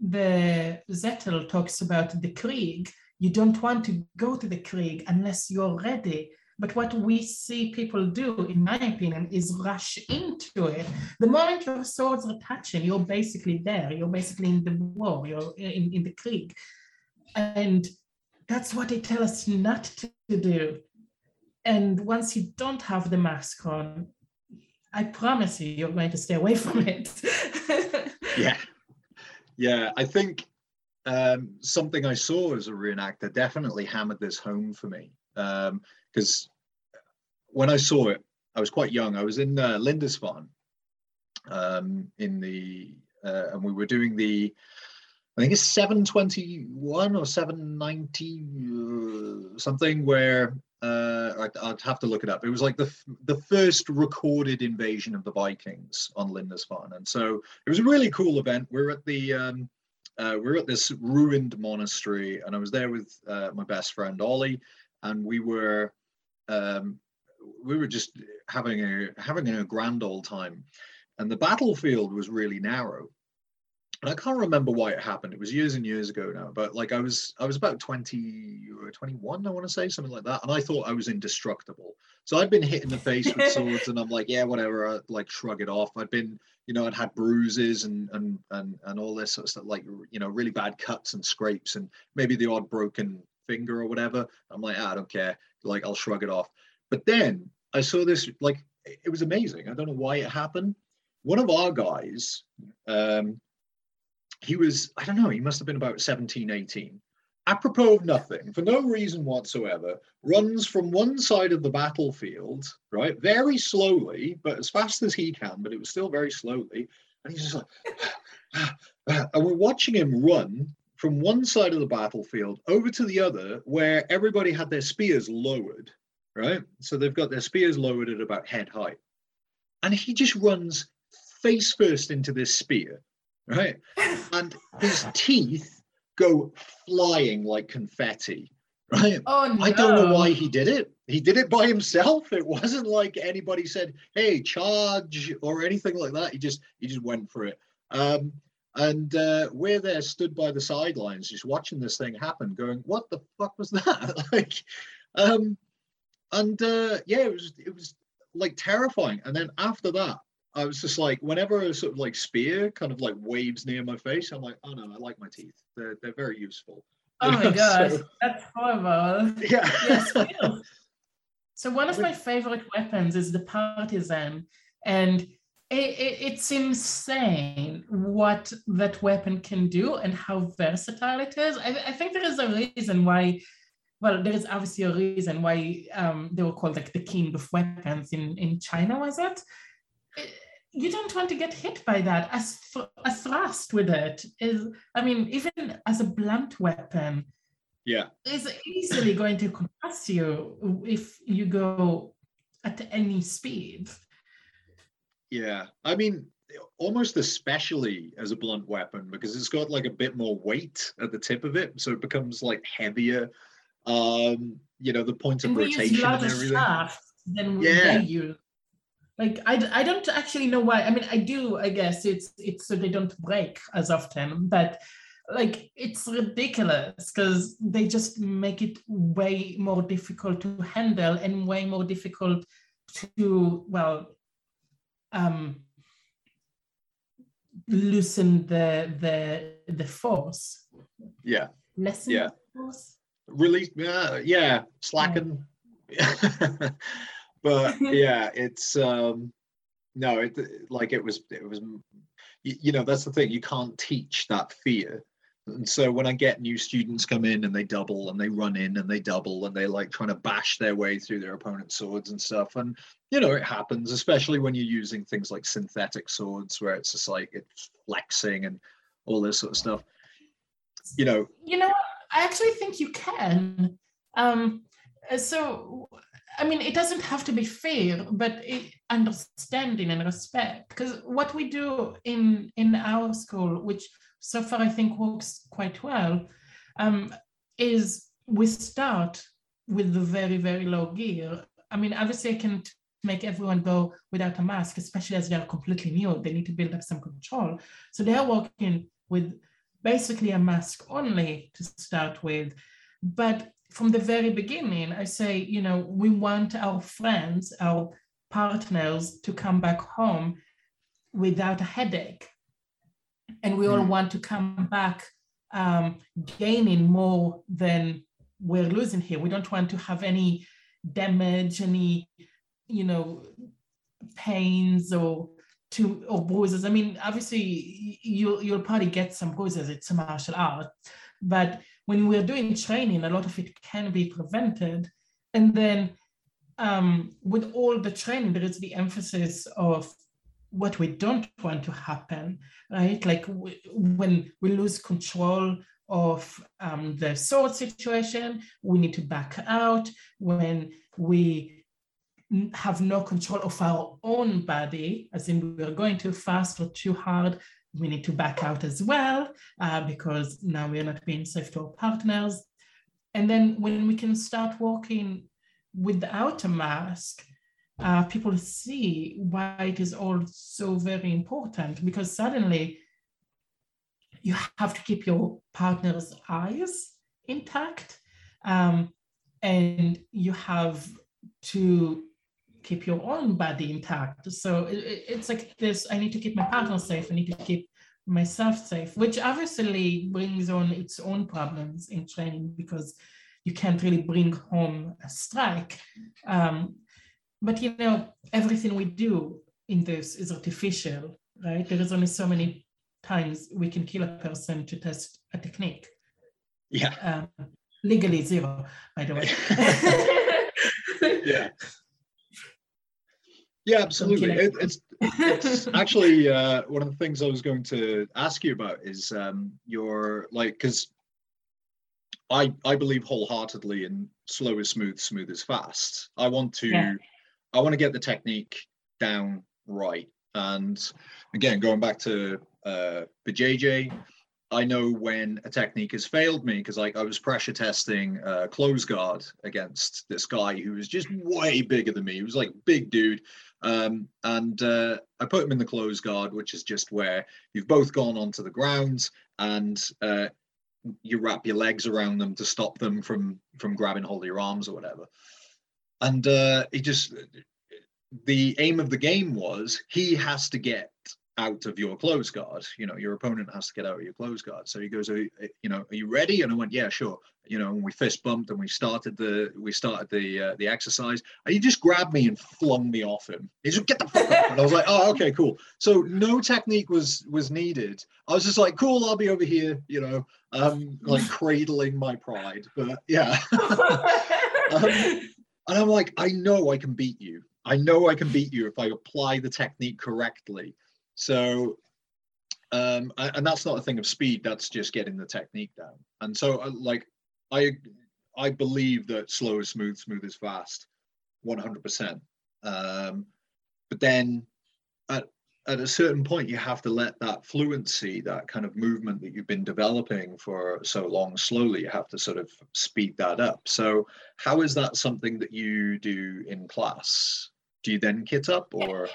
S2: the Zettel talks about the Krieg, you don't want to go to the Krieg unless you're ready. But what we see people do, in my opinion, is rush into it. The moment your swords are touching, you're basically there. You're basically in the war, you're in, in the Krieg. And that's what they tell us not to do. And once you don't have the mask on, I promise you, you're going to stay away from it.
S3: yeah. Yeah. I think um, something I saw as a reenactor definitely hammered this home for me. Because um, when I saw it, I was quite young. I was in uh, Lindisfarne um, in the, uh, and we were doing the, I think it's 721 or 790 uh, something where uh, I'd, I'd, have to look it up. It was like the the first recorded invasion of the Vikings on Lindisfarne, and so it was a really cool event. We are at the um, uh, we are at this ruined monastery, and I was there with uh, my best friend Ollie, and we were um, we were just having a having a grand old time, and the battlefield was really narrow, and I can't remember why it happened. It was years and years ago now, but like I was I was about 20 or 21, I want to say, something like that. And I thought I was indestructible. So I'd been hit in the face with swords and I'm like, yeah, whatever, I like shrug it off. I'd been, you know, I'd had bruises and and and and all this sort of stuff, like you know, really bad cuts and scrapes and maybe the odd broken finger or whatever. I'm like, ah, I don't care. Like I'll shrug it off. But then I saw this, like it was amazing. I don't know why it happened. One of our guys, um, he was, I don't know, he must have been about 17, 18. Apropos of nothing, for no reason whatsoever, runs from one side of the battlefield, right, very slowly, but as fast as he can, but it was still very slowly. And he's just like, and we're watching him run from one side of the battlefield over to the other where everybody had their spears lowered, right? So they've got their spears lowered at about head height. And he just runs face first into this spear, right? And his teeth go flying like confetti, right?
S2: Oh no.
S3: I don't know why he did it. He did it by himself. It wasn't like anybody said, "Hey, charge" or anything like that. He just he just went for it. Um, and uh, we're there, stood by the sidelines, just watching this thing happen, going, "What the fuck was that?" like, um, and uh, yeah, it was it was like terrifying. And then after that, I was just like, whenever a sort of like spear kind of like waves near my face, I'm like, "Oh no, I like my teeth. They're they're very useful."
S2: Oh my
S3: So-
S2: that's horrible.
S3: Yeah.
S2: Yes. so one of my favorite weapons is the partisan, and it, it, it's insane what that weapon can do and how versatile it is. I, I think there is a reason why. Well, there is obviously a reason why um, they were called like the king of weapons in, in China, was it? You don't want to get hit by that. As a thrust with it is, I mean, even as a blunt weapon,
S3: yeah.
S2: is easily going to concuss you if you go at any speed.
S3: Yeah, I mean, almost especially as a blunt weapon because it's got like a bit more weight at the tip of it, so it becomes like heavier. Um, you know, the point of
S2: And we use
S3: rotation and everything.
S2: than we
S3: Yeah.
S2: use. Like I, I don't actually know why. I mean, I do. I guess it's it's so they don't break as often, but like it's ridiculous because they just make it way more difficult to handle and way more difficult to well um loosen the the the force
S3: Yeah,
S2: lessen
S3: Yeah.
S2: force
S3: really. Yeah, yeah, slacken. but yeah, it's um, no, it like it was. It was. You, you know, that's the thing. You can't teach that fear. And so when I get new students come in and they double and they run in and they double and they like trying to bash their way through their opponent's swords and stuff. And you know, it happens, especially when you're using things like synthetic swords where it's just like it's flexing and all this sort of stuff. You know,
S2: you know i actually think you can um so i mean it doesn't have to be fair but it, understanding and respect. Because what we do in in our school which so far i think works quite well um is we start with the very very low gear. I mean obviously i can't make everyone go without a mask especially as they are completely new. They need to build up some control. So they are working with basically a mask only to start with. But from the very beginning, I say, you know, we want our friends, our partners to come back home without a headache. And we all
S3: Mm.
S2: want to come back um, gaining more than we're losing here. We don't want to have any damage, any, you know, pains or to or bruises. I mean, obviously you you'll probably get some bruises. It's a martial art, but when we're doing training, a lot of it can be prevented. And then um, with all the training, there is the emphasis of what we don't want to happen, right? Like when we lose control of um, the sword situation, we need to back out. When we have no control of our own body, as in we're going too fast or too hard, we need to back out as well uh, because now we're not being safe to our partners. And then when we can start walking without a mask, uh, people see why it is all so very important because suddenly you have to keep your partner's eyes intact um, and you have to keep your own body intact. So it, it- it's like this I need to keep my partner safe, I need to keep myself safe, which obviously brings on its own problems in training because you can't really bring home a strike. Um, but you know, everything we do in this is artificial, right? There is only so many times we can kill a person to test a technique.
S3: yeah,
S2: Um, legally zero, by the way.
S3: yeah. Yeah, absolutely. It, it's it's actually uh, one of the things I was going to ask you about is um, your like because I I believe wholeheartedly in slow is smooth, smooth is fast. I want to
S2: Yeah.
S3: I want to get the technique down right. And again, going back to uh, the JJ, I know when a technique has failed me because like I was pressure testing uh, close guard against this guy who was just way bigger than me. He was like big dude, um, and uh, I put him in the close guard, which is just where you've both gone onto the ground and uh, you wrap your legs around them to stop them from from grabbing hold of your arms or whatever. And uh, he just the aim of the game was he has to get out of your close guard. You know, your opponent has to get out of your close guard. So he goes, you- you know, are you ready? And I went, yeah, sure. You know, and we fist bumped and we started the we started the uh, the exercise. And he just grabbed me and flung me off him. He just get the fuck up. And I was like, oh, okay, cool. So no technique was was needed. I was just like, cool, I'll be over here. You know, um, like cradling my pride. But yeah. Um, and I'm like, I know I can beat you. I know I can beat you if I apply the technique correctly. So, um, and that's not a thing of speed. That's just getting the technique down. And so, uh, like, I I believe that slow is smooth, smooth is fast, 100%. Um, but then at at a certain point, you have to let that fluency, that kind of movement that you've been developing for so long, slowly, you have to sort of speed that up. So, how is that something that you do in class? Do you then kit up or?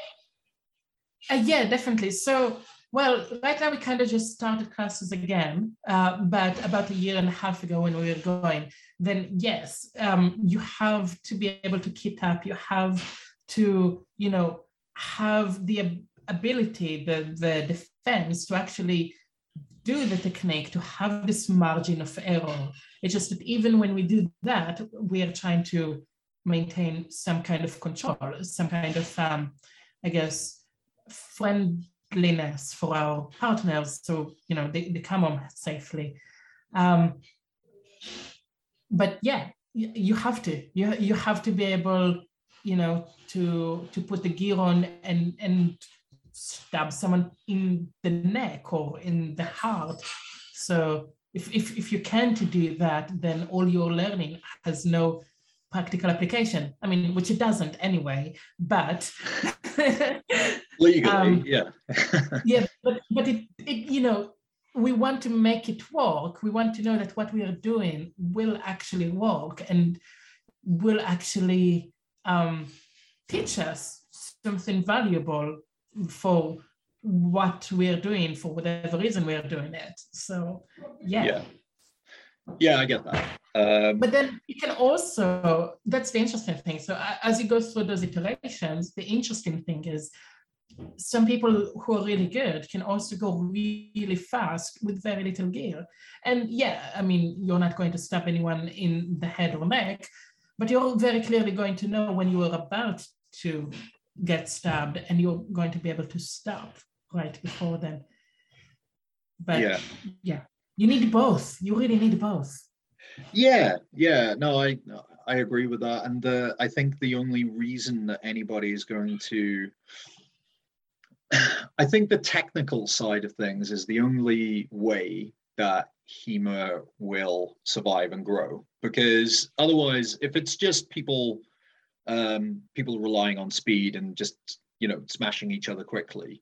S2: Uh, yeah, definitely. So, well, right now we kind of just started classes again, uh, but about a year and a half ago when we were going, then yes, um, you have to be able to keep up. You have to, you know, have the ability, the the defense to actually do the technique, to have this margin of error. It's just that even when we do that, we are trying to maintain some kind of control, some kind of, um, I guess, friendliness for our partners so you know they, they come home safely. Um, but yeah you have to you, you have to be able you know to to put the gear on and and stab someone in the neck or in the heart. So if if, if you can't do that then all your learning has no practical application. I mean which it doesn't anyway but
S3: Legally,
S2: Um,
S3: yeah.
S2: yeah but but it, it you know we want to make it work we want to know that what we are doing will actually work and will actually um, teach us something valuable for what we are doing for whatever reason we are doing it so yeah,
S3: yeah. Yeah, I get that. Um,
S2: but then you can also that's the interesting thing so as you go through those iterations the interesting thing is some people who are really good can also go really fast with very little gear. And yeah i mean you're not going to stab anyone in the head or neck but you're very clearly going to know when you are about to get stabbed and you're going to be able to stop right before then. But
S3: yeah.
S2: yeah you need both. You really need both.
S3: Yeah, yeah, no, I I agree with that, and uh, I think the only reason that anybody is going to, I think the technical side of things is the only way that HEMA will survive and grow, because otherwise, if it's just people, um, people relying on speed and just you know smashing each other quickly,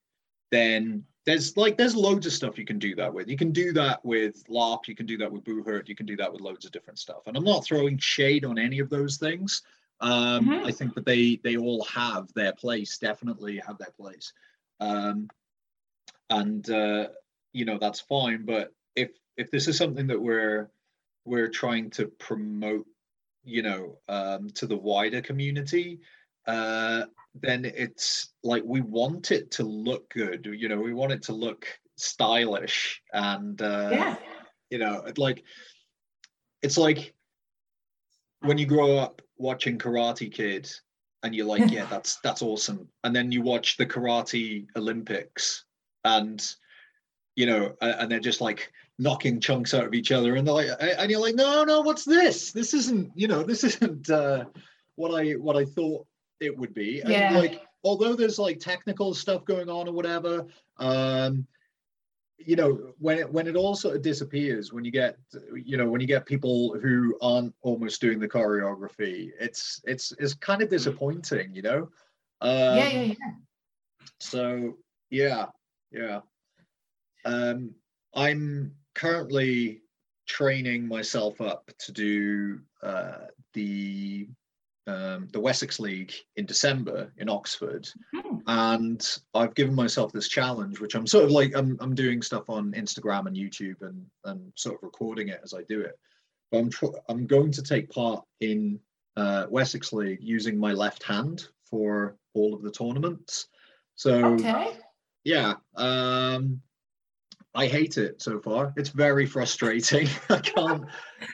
S3: then there's like there's loads of stuff you can do that with. You can do that with LARP, you can do that with Buhurt, you can do that with loads of different stuff. And I'm not throwing shade on any of those things. Um,
S2: Mhm.
S3: I think that they they all have their place, definitely have their place. Um, and uh, you know that's fine. But if if this is something that we're we're trying to promote, you know, um, to the wider community, uh, then it's like we want it to look good. You know, we want it to look stylish and uh,
S2: yeah
S3: you know, like it's like when you grow up watching Karate Kid and you're like, yeah, that's that's awesome, and then you watch the Karate Olympics and you know, and they're just like knocking chunks out of each other, and they're like, and you're like, no, no, what's this? This isn't, you know, this isn't uh, what I what I thought it would be. And
S2: Yeah.
S3: like although there's like technical stuff going on or whatever, um, you know, when it when it all sort of disappears, when you get, you know, when you get people who aren't almost doing the choreography, it's it's it's kind of disappointing, you know. Um,
S2: yeah, yeah, yeah.
S3: So yeah, yeah. Um, I'm currently training myself up to do uh, the um, the Wessex League in December in Oxford,
S2: Hmm.
S3: and I've given myself this challenge, which I'm sort of like I'm I'm doing stuff on Instagram and YouTube and and sort of recording it as I do it. But I'm tr- I'm going to take part in uh, Wessex League using my left hand for all of the tournaments. So
S2: Okay.
S3: yeah, um, I hate it so far. It's very frustrating. I can't,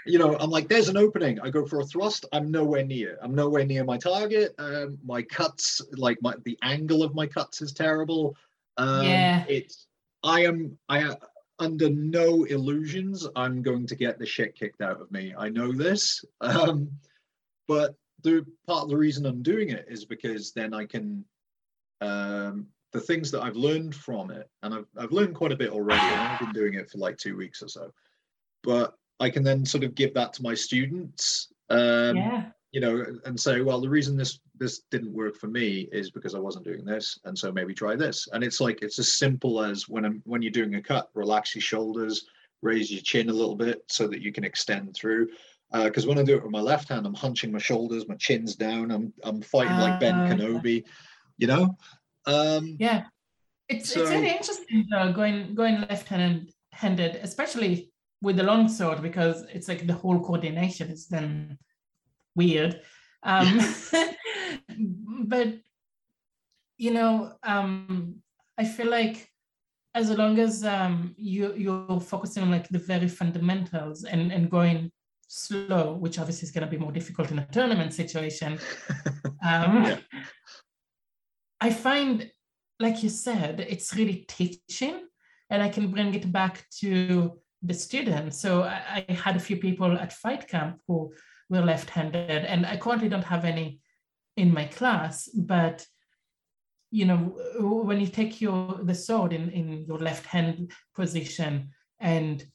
S3: you know, I'm like, there's an opening. I go for a thrust. I'm nowhere near. I'm nowhere near my target. Um, my cuts, like my the angle of my cuts is terrible. Um,
S2: Yeah.
S3: It's I am I under no illusions I'm going to get the shit kicked out of me. I know this. Um, but the part of the reason I'm doing it is because then I can um, the things that I've learned from it, and I've, I've learned quite a bit already. and I've been doing it for like two weeks or so, but I can then sort of give that to my students, um,
S2: yeah.
S3: you know, and say, well, the reason this this didn't work for me is because I wasn't doing this, and so maybe try this. And it's like it's as simple as when I'm when you're doing a cut, relax your shoulders, raise your chin a little bit so that you can extend through. Because when I do it with my left hand, I'm hunching my shoulders, my chin's down, I'm I'm fighting like Ben
S2: Ah.
S3: Kenobi, you know. Um,
S2: Yeah. It's
S3: So-
S2: it's really interesting though, going going left handed handed, especially with the long sword, because it's like the whole coordination is then weird. Um but you know, um I feel like as long as um you you're focusing on like the very fundamentals and and going slow, which obviously is gonna be more difficult in a tournament situation. Um,
S3: Yeah.
S2: I find, like you said, it's really teaching, and I can bring it back to the students. So I, I had a few people at Fight Camp who were left-handed, and I currently don't have any in my class. But you know, when you take your the sword in in your left hand position and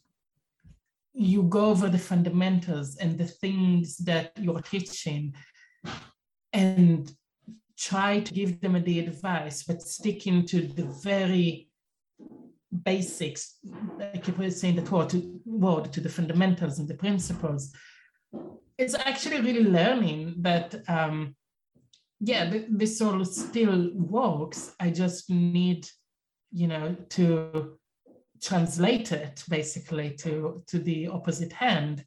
S2: you go over the fundamentals and the things that you're teaching and try to give them the advice, but sticking to the very basics, like you were saying that word to, word to the fundamentals and the principles. It's actually really learning that, um, yeah, th- this all still works. I just need, you know, to translate it basically to to the opposite hand.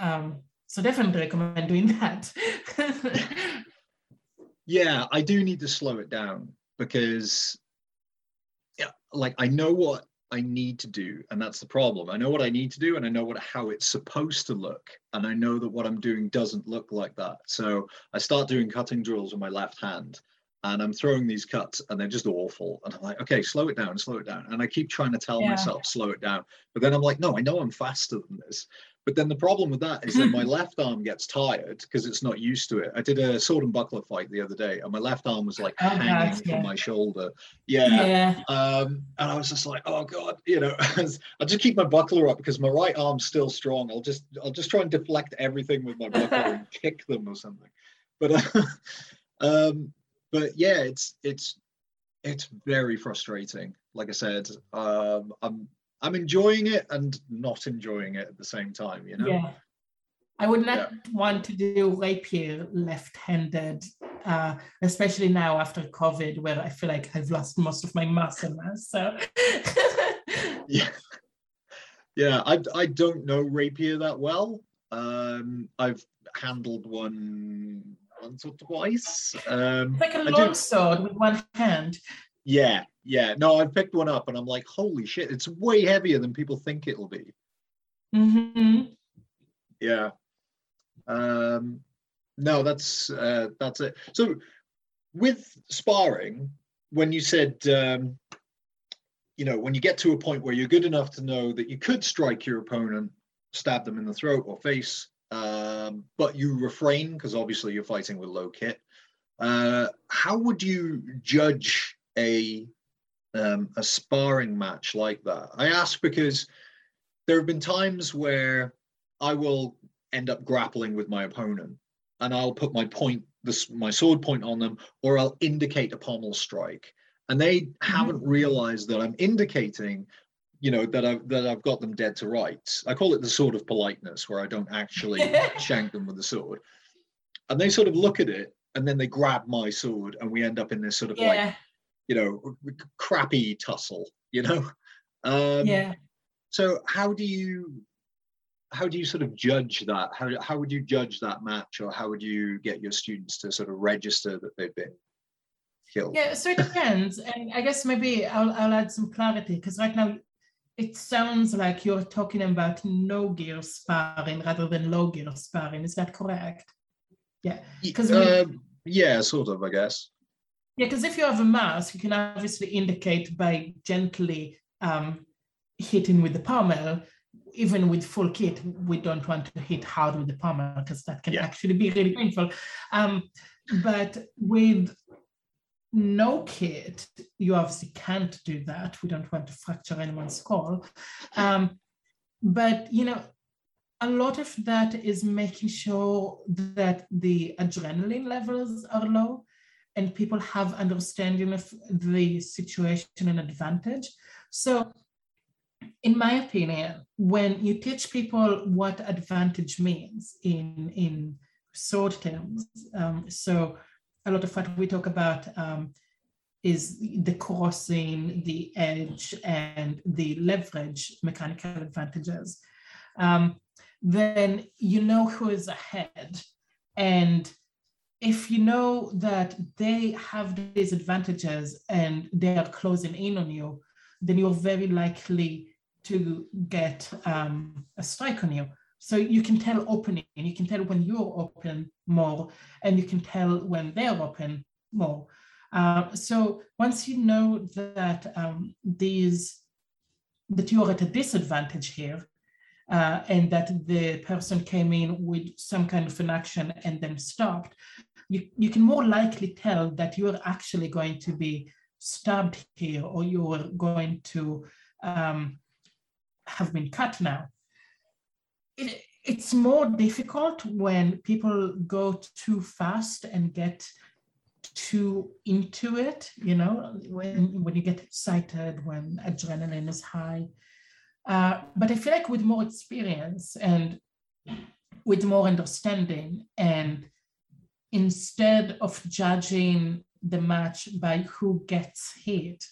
S2: Um, so definitely recommend doing that.
S3: yeah i do need to slow it down because yeah like i know what i need to do and that's the problem. I know what i need to do and i know what how it's supposed to look and i know that what i'm doing doesn't look like that. So i start doing cutting drills with my left hand and i'm throwing these cuts and they're just awful. And i'm like okay slow it down slow it down. And i keep trying to tell
S2: Yeah.
S3: myself slow it down. But then i'm like no i know i'm faster than this but then the problem with that is that my left arm gets tired because it's not used to it. I did a sword and buckler fight the other day, and my left arm was like
S2: Oh,
S3: hanging
S2: gosh, yeah.
S3: from my shoulder. Yeah.
S2: yeah.
S3: Um, and I was just like, oh god, you know, I'll just keep my buckler up because my right arm's still strong. I'll just I'll just try and deflect everything with my buckler and kick them or something. But uh, um, but yeah, it's it's it's very frustrating. Like I said, um, I'm I'm enjoying it and not enjoying it at the same time. You know.
S2: Yeah. I would not want to do rapier left-handed, uh, especially now after COVID, where I feel like I've lost most of my muscle mass. So
S3: yeah yeah i i don't know rapier that well um i've handled one once or twice um
S2: it's like a long sword with one hand.
S3: yeah yeah no i've picked one up and i'm like holy shit it's way heavier than people think it'll be.
S2: Hmm
S3: yeah. Um no that's uh that's it. So with sparring when you said um you know when you get to a point where you're good enough to know that you could strike your opponent stab them in the throat or face um but you refrain because obviously you're fighting with low kit Uh, how would you judge a um, a sparring match like that? I ask because there have been times where I will end up grappling with my opponent, and I'll put my point, this my sword point on them, or I'll indicate a pommel strike, and they mm-hmm. haven't realized that I'm indicating you know that I've that I've got them dead to rights. I call it the sword of politeness, where I don't actually shank them with the sword, and they sort of look at it and then they grab my sword, and we end up in this sort of yeah. like you know crappy tussle, you know.
S2: Um, yeah.
S3: So how do you how do you sort of judge that? How how would you judge that match, or how would you get your students to sort of register that they've been killed?
S2: Yeah, so it depends, and I guess maybe I'll I'll add some clarity because right now it sounds like you're talking about no gear sparring rather than low gear sparring. Is that correct? Yeah.
S3: Because uh, yeah, sort of, I guess.
S2: Yeah, because if you have a mask, you can obviously indicate by gently um, hitting with the pommel. Even with full kit, we don't want to hit hard with the pommel because that can yeah. actually be really painful. Um, but with no kit, you obviously can't do that. We don't want to fracture anyone's skull. Um, but, you know, a lot of that is making sure that the adrenaline levels are low and people have understanding of the situation and advantage. So in my opinion, when you teach people what advantage means in, in sword terms, um, so a lot of what we talk about um, is the crossing, the edge, and the leverage mechanical advantages. Um, then you know who is ahead. And if you know that they have these advantages and they are closing in on you, then you're very likely to get um, a strike on you. So you can tell opening, and you can tell when you're open more, and you can tell when they're open more. Uh, so once you know that um, these that you are at a disadvantage here, uh, and that the person came in with some kind of an action and then stopped, you, you can more likely tell that you're actually going to be stabbed here or you're going to um, have been cut now. It, it's more difficult when people go too fast and get too into it, you know, when, when you get excited, when adrenaline is high. Uh, but I feel like with more experience and with more understanding, and instead of judging the match by who gets hit,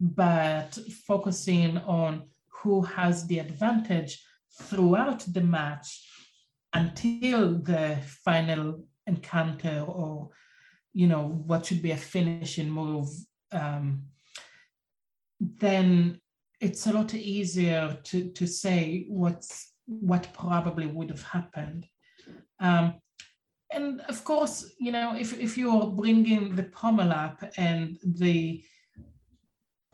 S2: but focusing on who has the advantage throughout the match until the final encounter or you know what should be a finishing move um, then it's a lot easier to, to say what's what probably would have happened. Um, and of course, you know, if, if you're bringing the pommel up and the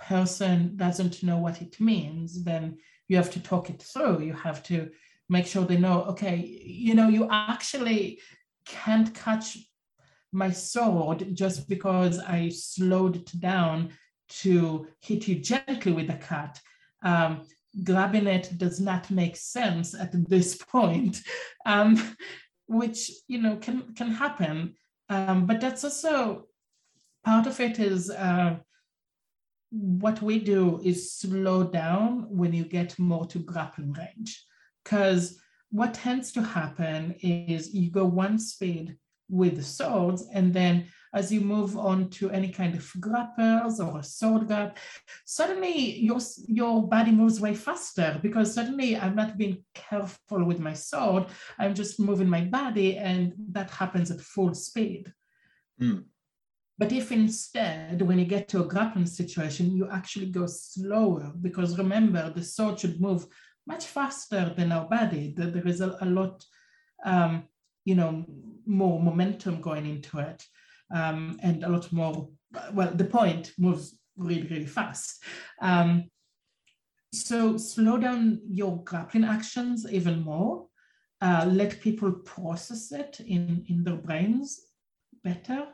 S2: person doesn't know what it means, then you have to talk it through. You have to make sure they know, okay, you know, you actually can't catch my sword just because I slowed it down to hit you gently with the cut. Um, grabbing it does not make sense at this point, um, which you know can can happen. Um, but that's also part of it is uh, what we do is slow down when you get more to grappling range, because what tends to happen is you go one speed with the swords and then as you move on to any kind of grapples or a sword grab, suddenly your, your body moves way faster because suddenly I'm not being careful with my sword. I'm just moving my body and that happens at full speed. Mm. But if instead, when you get to a grappling situation, you actually go slower, because remember, the sword should move much faster than our body. There is a, a lot, um, you know, more momentum going into it um, and a lot more, well, the point moves really, really fast. Um, so slow down your grappling actions even more. Uh, let people process it in, in their brains better.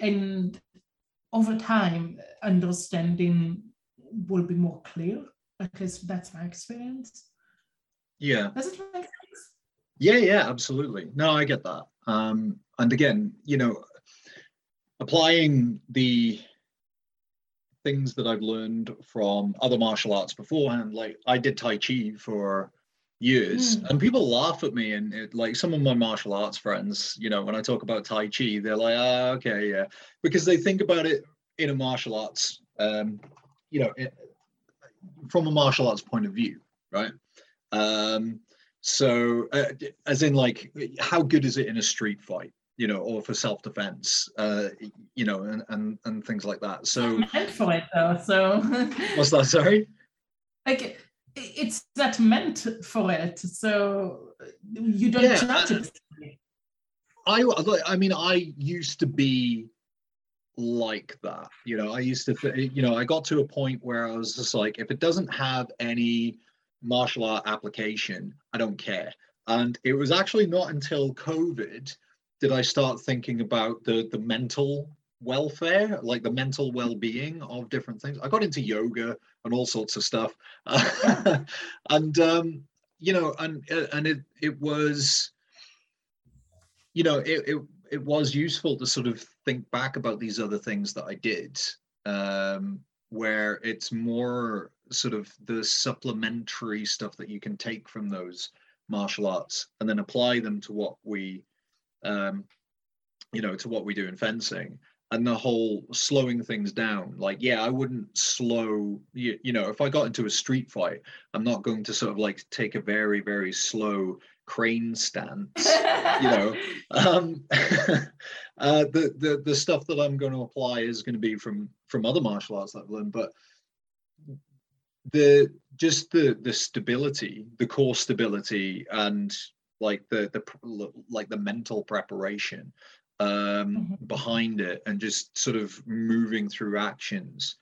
S2: and over time, understanding will be more clear. Because that's my experience.
S3: Yeah.
S2: Does it make sense?
S3: Yeah, yeah, absolutely. No, I get that. Um, and again, you know, applying the things that I've learned from other martial arts beforehand, like I did Tai Chi for years
S2: Mm.
S3: and people laugh at me and it, like some of my martial arts friends you know when i talk about tai chi they're like ah okay yeah because they think about it in a martial arts um you know it, from a martial arts point of view right um so uh, as in like how good is it in a street fight you know or for self-defense uh you know and and, and things like that so
S2: meant for it though. So
S3: what's that sorry
S2: like it's that meant for it. So you don't
S3: Yeah,
S2: judge it.
S3: I I mean, I used to be like that. You know, I used to, th- you know, I got to a point where I was just like, if it doesn't have any martial art application, I don't care. And it was actually not until COVID did I start thinking about the the mental welfare, like the mental well-being of different things. I got into yoga and all sorts of stuff, and um, you know, and and it it was you know, it, it it was useful to sort of think back about these other things that I did, um, where it's more sort of the supplementary stuff that you can take from those martial arts and then apply them to what we, um, you know, to what we do in fencing. And the whole slowing things down, like, yeah, I wouldn't slow, you, you know, if I got into a street fight, I'm not going to sort of like take a very, very slow crane stance you know um uh the, the the stuff that i'm going to apply is going to be from from other martial arts that i've learned but the just the the stability the core stability and like the the like the mental preparation um
S2: Mhm.
S3: behind it and just sort of moving through actions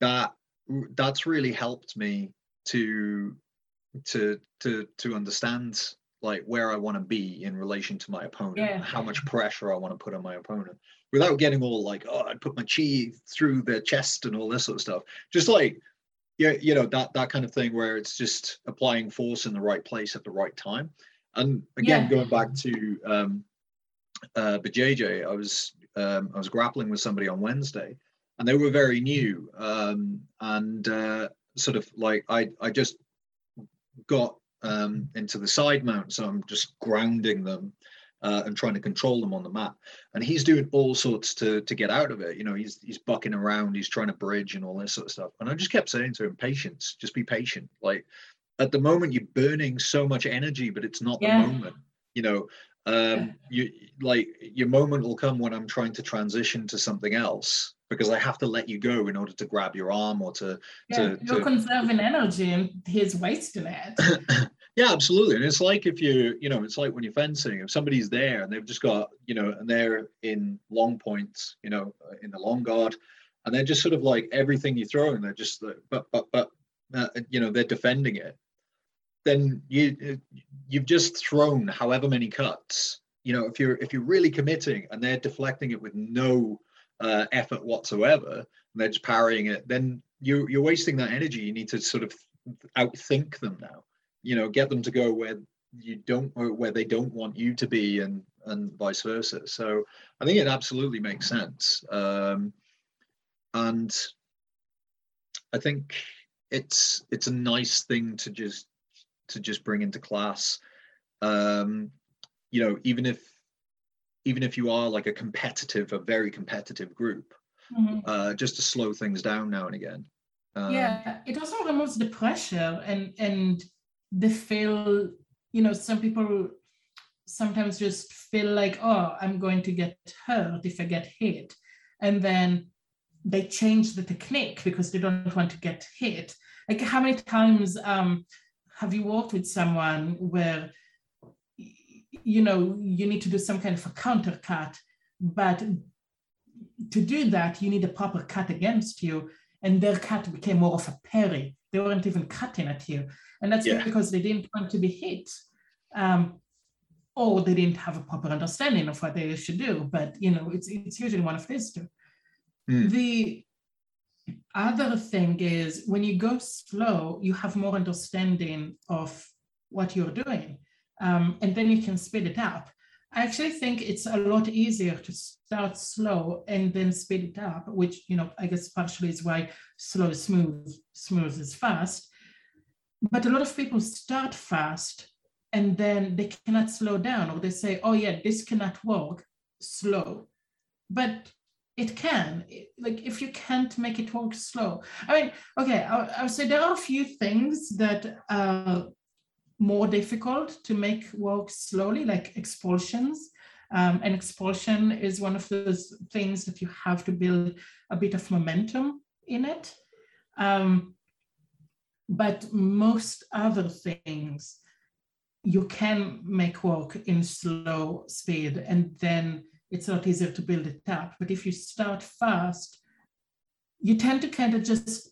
S3: that that's really helped me to to to to understand like where I want to be in relation to my opponent,
S2: Yeah.
S3: how much pressure I want to put on my opponent, without getting all like, oh, I put my chi through their chest and all this sort of stuff. Just like, yeah, you know that that kind of thing where it's just applying force in the right place at the right time. And again,
S2: Yeah.
S3: going back to um, uh, BJJ, I was um, I was grappling with somebody on Wednesday, and they were very new, um, and uh, sort of like I I just got um, into the side mount, so I'm just grounding them uh, and trying to control them on the mat. And he's doing all sorts to to get out of it. You know, he's he's bucking around, he's trying to bridge and all this sort of stuff. And I just kept saying to him, patience, just be patient. Like at the moment, you're burning so much energy, but it's not
S2: Yeah.
S3: the moment. You know, um, you like your moment will come when I'm trying to transition to something else because I have to let you go in order to grab your arm or to
S2: Yeah,
S3: to-
S2: you're
S3: to-
S2: conserving energy and he's wasting it.
S3: yeah absolutely and it's like if you you know it's like when you're fencing if somebody's there and they've just got you know and they're in long points you know uh, in the long guard and they're just sort of like everything you throw and they're just like but but but uh, you know they're defending it then you you've just thrown however many cuts you know if you're if you're really committing and they're deflecting it with no uh, effort whatsoever and they're just parrying it then you you're wasting that energy. You need to sort of outthink them now you know get them to go where you don't where they don't want you to be and and vice versa. So i think it absolutely makes sense. Um and i think it's it's a nice thing to just to just bring into class um you know even if even if you are like a competitive a very competitive group
S2: Mhm.
S3: uh just to slow things down now and again um,
S2: yeah, it also removes the pressure and and the feel. You know, some people sometimes just feel like, oh, I'm going to get hurt if I get hit, and then they change the technique because they don't want to get hit. Like, how many times um, have you worked with someone where you know you need to do some kind of a counter cut, but to do that you need a proper cut against you and their cut became more of a parry. They weren't even cutting at you. And that's
S3: Yeah.
S2: because they didn't want to be hit. Um, or they didn't have a proper understanding of what they should do. But you know, it's it's usually one of these two.
S3: Mm.
S2: The other thing is when you go slow, you have more understanding of what you're doing, um, and then you can speed it up. I actually think it's a lot easier to start slow and then speed it up, which you know I guess partially is why slow is smooth, smooth is fast. But a lot of people start fast and then they cannot slow down, or they say, "Oh yeah, this cannot work slow," but it can. Like if you can't make it work slow, I mean, okay, I, I would say there are a few things that are more difficult to make work slowly, like expulsions. Um, and expulsion is one of those things that you have to build a bit of momentum in it. Um, but most other things you can make work in slow speed and then it's a lot easier to build it up. But if you start fast, you tend to kind of just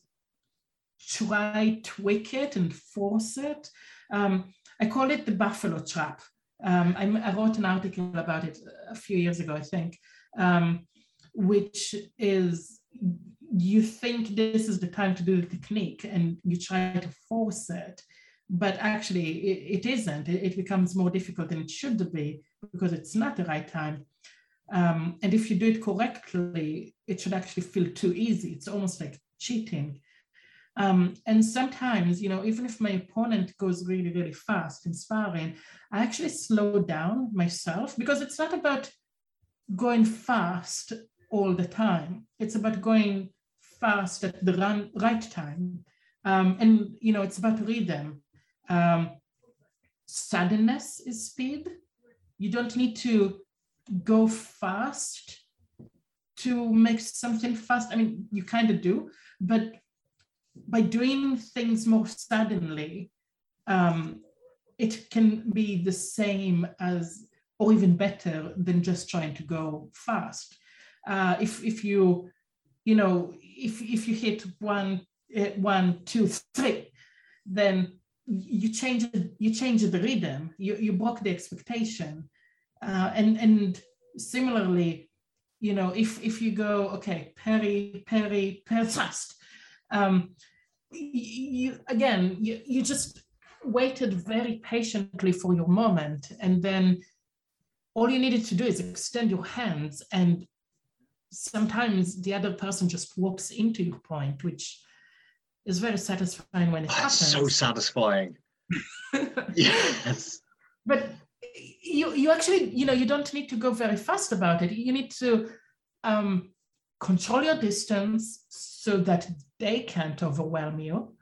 S2: try to tweak it and force it um, I call it the buffalo trap. Um, I, I, wrote an article about it a few years ago, I think, um, which is you think this is the time to do the technique and you try to force it, but actually it, it isn't. It, it, becomes more difficult than it should be because it's not the right time. Um, and if you do it correctly, it should actually feel too easy. It's almost like cheating. Um, and sometimes, you know, even if my opponent goes really, really fast in sparring, I actually slow down myself because it's not about going fast all the time. It's about going fast at the run, right time. Um, and, you know, it's about rhythm. Um, suddenness is speed. You don't need to go fast to make something fast. I mean, you kind of do, but by doing things more suddenly, um, it can be the same as, or even better than just trying to go fast. Uh, if if you, you know, if if you hit one, uh, one, two, three, then you change you change the rhythm. You you broke the expectation, uh, and and similarly, you know, if if you go okay, peri peri parry fast, um, you again you, you just waited very patiently for your moment. And then all you needed to do is extend your hands and sometimes the other person just walks into your point which is very satisfying when it
S3: That's
S2: happens.
S3: so satisfying. Yes.
S2: But you you actually you know you don't need to go very fast about it you need to um, control your distance so that they can't overwhelm you.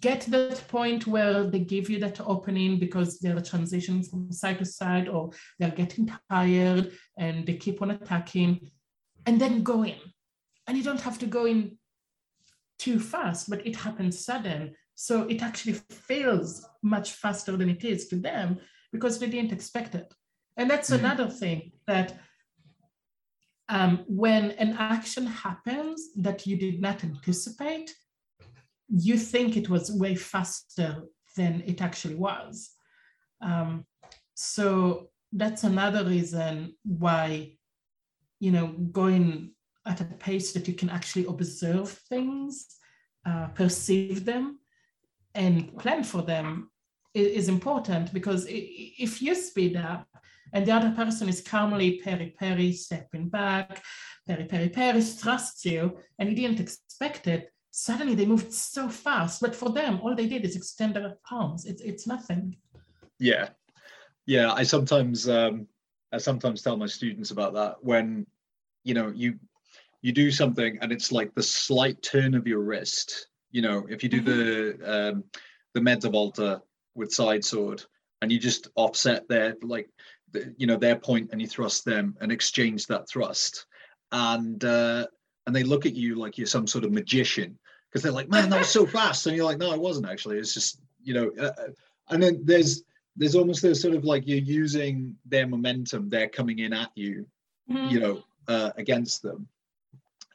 S2: Get that point where they give you that opening because they're transitioning from side to side or they're getting tired and they keep on attacking, and then go in. And you don't have to go in too fast, but it happens sudden. So it actually feels much faster than it is to them because they didn't expect it. And that's mm-hmm. another thing that um, when an action happens that you did not anticipate, you think it was way faster than it actually was. Um, so that's another reason why, you know, going at a pace that you can actually observe things, uh, perceive them, and plan for them is, is important because if you speed up, and the other person is calmly parry parry, stepping back, parry parry parry, thrusts you, and you didn't expect it. Suddenly they moved so fast, but for them, all they did is extend their palms. It's it's nothing.
S3: Yeah, yeah. I sometimes um, I sometimes tell my students about that when you know you you do something and it's like the slight turn of your wrist. You know, if you do mm-hmm. the um, the mezza volta with side sword and you just offset their like you know their point and you thrust them and exchange that thrust. And uh and they look at you like you're some sort of magician because they're like man that was so fast. And you're like no it wasn't actually. It's just you know uh, uh, and then there's there's almost this sort of like you're using their momentum. They're coming in at you mm-hmm. you know uh, against them.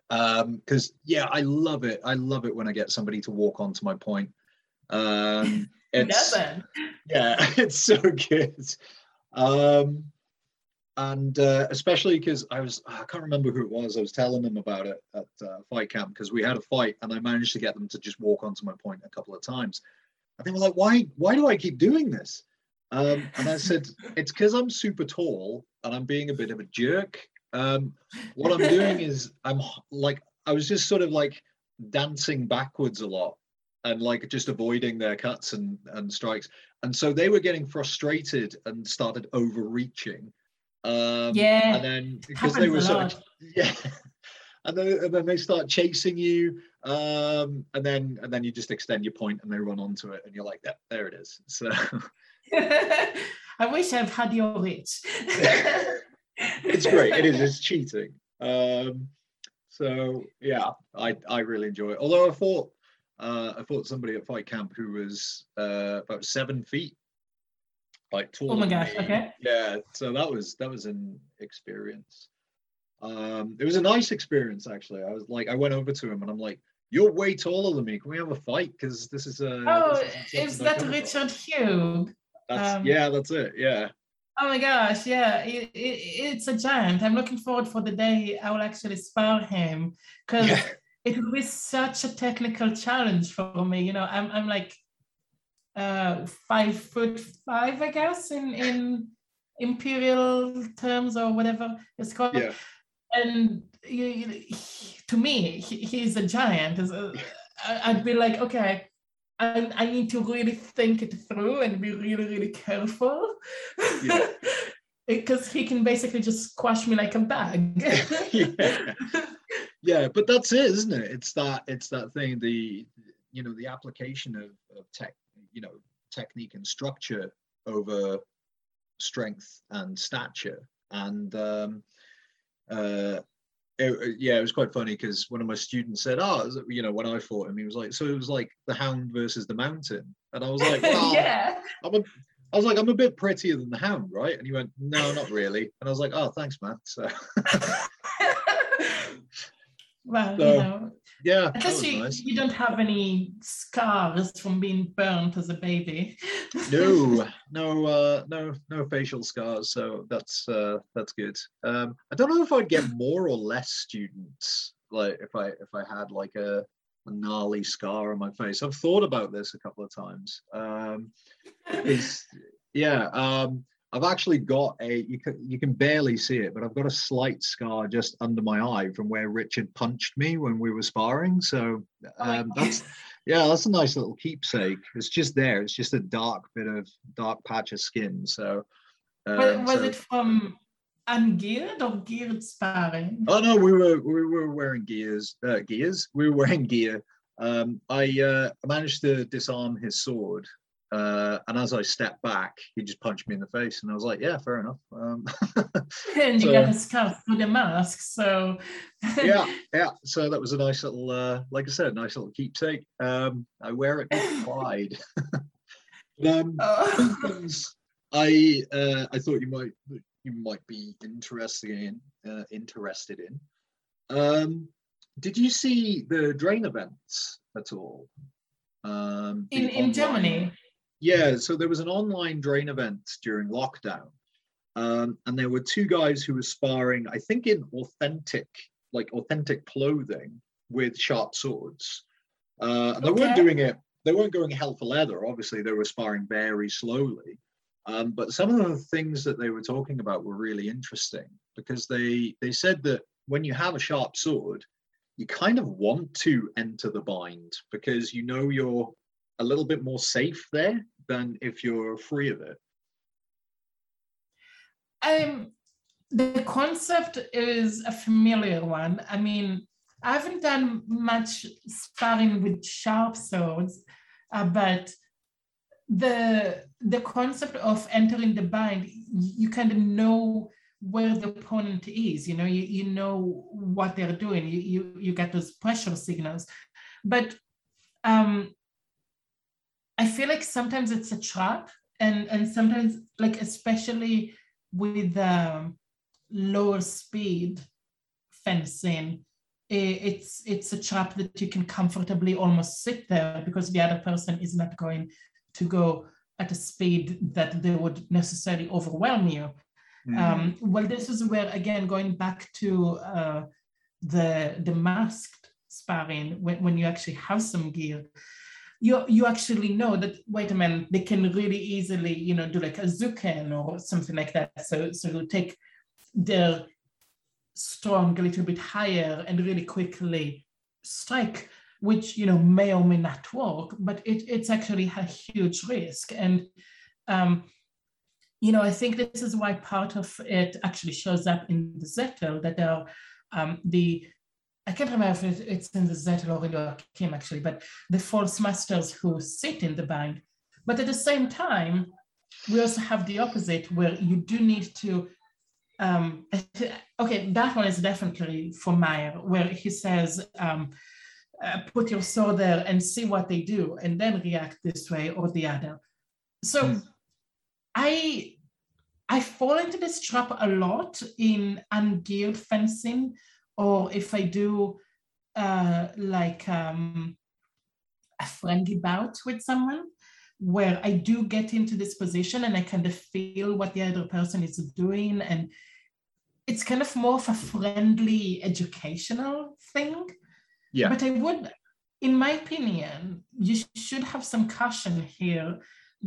S3: Um because yeah i love it. I love it when i get somebody to walk onto my point. Um it's, yeah it's so good Um, and uh, especially because I was I can't remember who it was. I was telling them about it at uh, fight camp because we had a fight and I managed to get them to just walk onto my point a couple of times. And they were like, "Why? Why do I keep doing this?" Um, and I said, "It's because I'm super tall and I'm being a bit of a jerk. Um, what I'm doing is I'm like I was just sort of like dancing backwards a lot and like just avoiding their cuts and and strikes. And so they were getting frustrated and started overreaching." Um,
S2: Yeah,
S3: and then because they were sort yeah, and then and then they start chasing you, um, and then and then you just extend your point and they run onto it, and you're like, that there it is. So
S2: I wish I've had your reach.
S3: it's great. It is. It's cheating. Um, so yeah, I I really enjoy it. Although I fought uh, I fought somebody at fight camp who was uh, about seven feet, like tall.
S2: Oh my gosh, okay.
S3: Yeah. So that was that was an experience. Um, it was a nice experience actually. I was like, I went over to him and I'm like, "You're way taller than me. Can we have a fight? Because this is a."
S2: oh, is that. Richard Hugh?
S3: That's,
S2: um,
S3: yeah, that's it. Yeah.
S2: Oh my gosh, yeah, it, it, it's a giant. I'm looking forward for the day I will actually spar him because
S3: Yeah.
S2: It be such a technical challenge for me. You know, I'm I'm like uh five foot five, I guess, in in imperial terms or whatever it's called.
S3: Yeah.
S2: And you, you, to me, he, he's a giant. I- I'd be like, okay, I, I need to really think it through and be really, really careful.
S3: Yeah.
S2: Because he can basically just squash me like a bag.
S3: Yeah. yeah but that's it isn't it it's that it's that thing the you know the application of, of tech you know technique and structure over strength and stature and um uh it, yeah it was quite funny because one of my students said oh you know when i fought him he was like so it was like the hound versus the mountain and i was like well
S2: yeah.
S3: i'm a I was like, I'm a bit prettier than the hound, right? And he went, No, not really. And I was like, Oh, thanks, man. So
S2: well,
S3: So,
S2: you know,
S3: yeah,
S2: least you,
S3: nice.
S2: you don't have any scars from being burnt as a baby.
S3: no no uh no no facial scars so that's uh that's good um i don't know if i'd get more or less students like if i if i had like a, a gnarly scar on my face i've thought about this a couple of times um yeah um i've actually got a you can you can barely see it but i've got a slight scar just under my eye from where richard punched me when we were sparring so
S2: Oh
S3: um that's yeah, that's a nice little keepsake. It's just there. It's just a dark bit of dark patch of skin. So,
S2: Was,
S3: um,
S2: was
S3: so-
S2: it from ungeared or geared sparring?
S3: Oh no, we were we were wearing gears. Uh, gears. We were wearing gear. Um, I uh, managed to disarm his sword, uh, and as I stepped back, he just punched me in the face, and I was like, "Yeah, fair enough." Um,
S2: and you
S3: so-
S2: got a scar through the mask, so
S3: yeah, yeah. So that was a nice little, uh, like I said, nice little keepsake. Um, I wear it with pride. um,
S2: Oh.
S3: I uh, I thought you might you might be interested in uh, interested in. Um, did you see the drain events at all? Um,
S2: in in Germany.
S3: Yeah, so there was an online drain event during lockdown, um, and there were two guys who were sparring. I think in authentic, like authentic clothing with sharp swords. Uh, and they weren't doing it. They weren't going hell for leather. Obviously, they were sparring very slowly. Um, but some of the things that they were talking about were really interesting because they they said that when you have a sharp sword, you kind of want to enter the bind because you know you're a little bit more safe there than if you're free of it.
S2: Um, the concept is a familiar one. I mean, I haven't done much sparring with sharp swords, uh, but the the concept of entering the bind, you kind of know where the opponent is. You know, you, you know what they're doing. You, you you get those pressure signals, but um, I feel like sometimes it's a trap, and and sometimes like especially with um, lower speed fencing, it's it's a trap that you can comfortably almost sit there because the other person is not going to go at a speed that they would necessarily overwhelm you. Mm. Um, well, this is where, again, going back to uh, the, the masked sparring, when, when you actually have some gear, you, you actually know that, wait a minute, they can really easily, you know, do like a Zucken or something like that. So, so you take their strong a little bit higher and really quickly strike which you know may or may not work, but it, it's actually a huge risk. And um, you know, I think this is why part of it actually shows up in the Zettel that there are um, the I can't remember if it's in the Zettel or Kim actually, but the false masters who sit in the bind. But at the same time, we also have the opposite where you do need to um, okay, that one is definitely for Meyer, where he says, um, uh, put your sword there and see what they do and then react this way or the other so mm. i i fall into this trap a lot in ungeared fencing or if i do uh, like um, a friendly bout with someone where i do get into this position and i kind of feel what the other person is doing and it's kind of more of a friendly educational thing
S3: yeah.
S2: But I would, in my opinion, you should have some caution here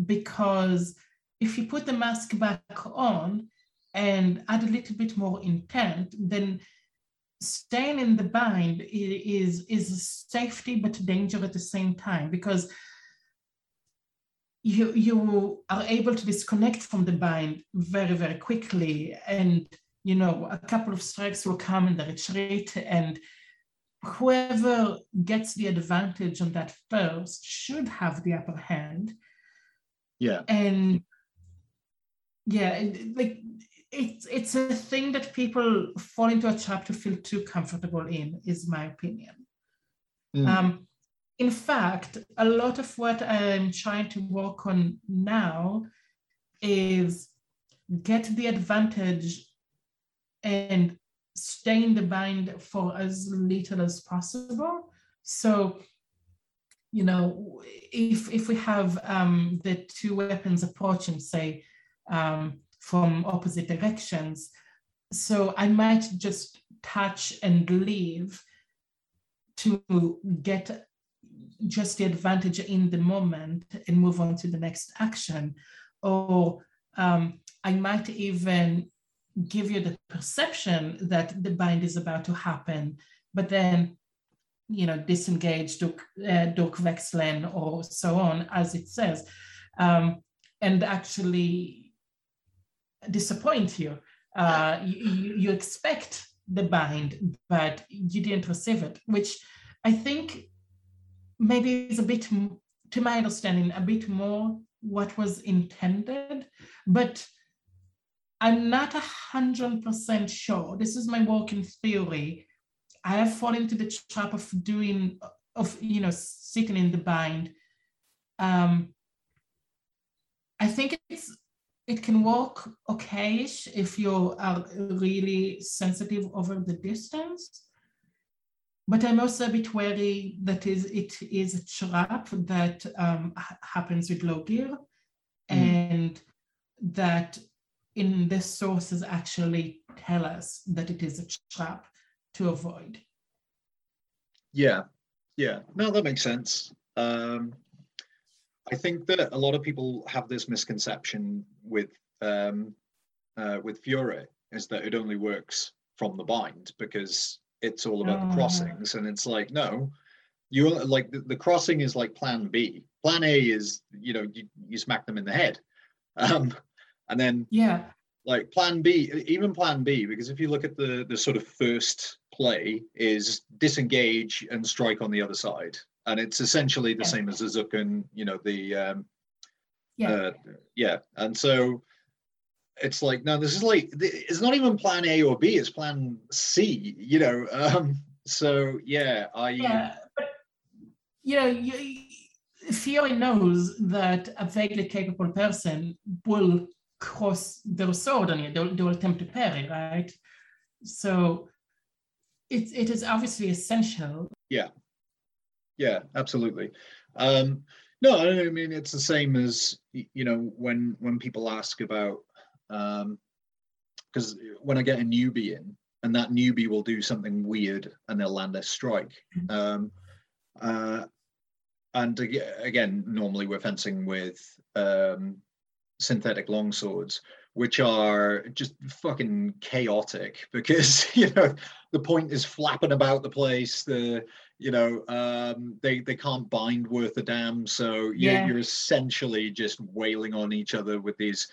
S2: because if you put the mask back on and add a little bit more intent, then staying in the bind is is safety but danger at the same time because you you are able to disconnect from the bind very very quickly and you know a couple of strikes will come in the retreat and whoever gets the advantage on that first should have the upper hand.
S3: Yeah.
S2: And yeah, like it's it's a thing that people fall into a trap to feel too comfortable in, is my opinion. Mm. Um, in fact, a lot of what I'm trying to work on now is get the advantage and stay in the bind for as little as possible. So, you know, if if we have um, the two weapons approaching, say, um, from opposite directions, so I might just touch and leave to get just the advantage in the moment and move on to the next action. Or um, I might even give you the perception that the bind is about to happen, but then you know disengage, Duk, uh, or so on, as it says, um, and actually disappoint you. Uh, you. You expect the bind, but you didn't receive it, which I think maybe is a bit, to my understanding, a bit more what was intended, but I'm not a hundred percent sure. This is my working theory. I have fallen into the trap of doing of you know sitting in the bind. Um, I think it's it can work okayish if you are really sensitive over the distance. But I'm also a bit wary that is it is a trap that um, happens with low gear, mm. and that in the sources actually tell us that it is a trap to avoid.
S3: Yeah, yeah, no, that makes sense. Um, I think that a lot of people have this misconception with um, uh, with Fiore is that it only works from the bind because it's all about the ah. crossings, and it's like no, you like the, the crossing is like Plan B. Plan A is you know you, you smack them in the head. Um, and then
S2: yeah
S3: like plan b even plan b because if you look at the the sort of first play is disengage and strike on the other side and it's essentially the yeah. same as a and you know the um yeah uh, yeah and so it's like no this is like it's not even plan a or b it's plan c you know um so yeah i
S2: yeah but you know you, Fiore knows that a vaguely capable person will cross their sword on you. They will, they will attempt to parry, right? So it, it is obviously essential.
S3: Yeah. Yeah, absolutely. Um, No, I mean it's the same as you know when when people ask about um because when I get a newbie in and that newbie will do something weird and they'll land a strike.
S2: Mm-hmm.
S3: Um, uh, and again, normally we're fencing with um, synthetic longswords, which are just fucking chaotic because you know the point is flapping about the place. The you know um, they they can't bind worth a damn, so you,
S2: Yeah.
S3: you're essentially just wailing on each other with these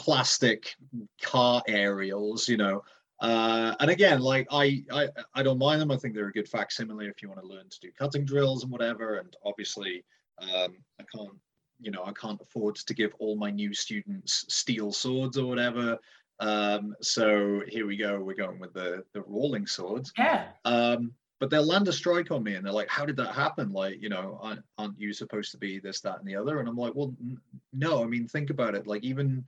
S3: plastic car aerials. You know. Uh, and again, like I, I, I don't mind them. I think they're a good facsimile if you want to learn to do cutting drills and whatever. And obviously, um, I can't, you know, I can't afford to give all my new students steel swords or whatever. Um, so here we go. We're going with the the rolling swords.
S2: Yeah.
S3: Um, but they'll land a strike on me, and they're like, "How did that happen? Like, you know, aren't, aren't you supposed to be this, that, and the other?" And I'm like, "Well, n- no. I mean, think about it. Like, even,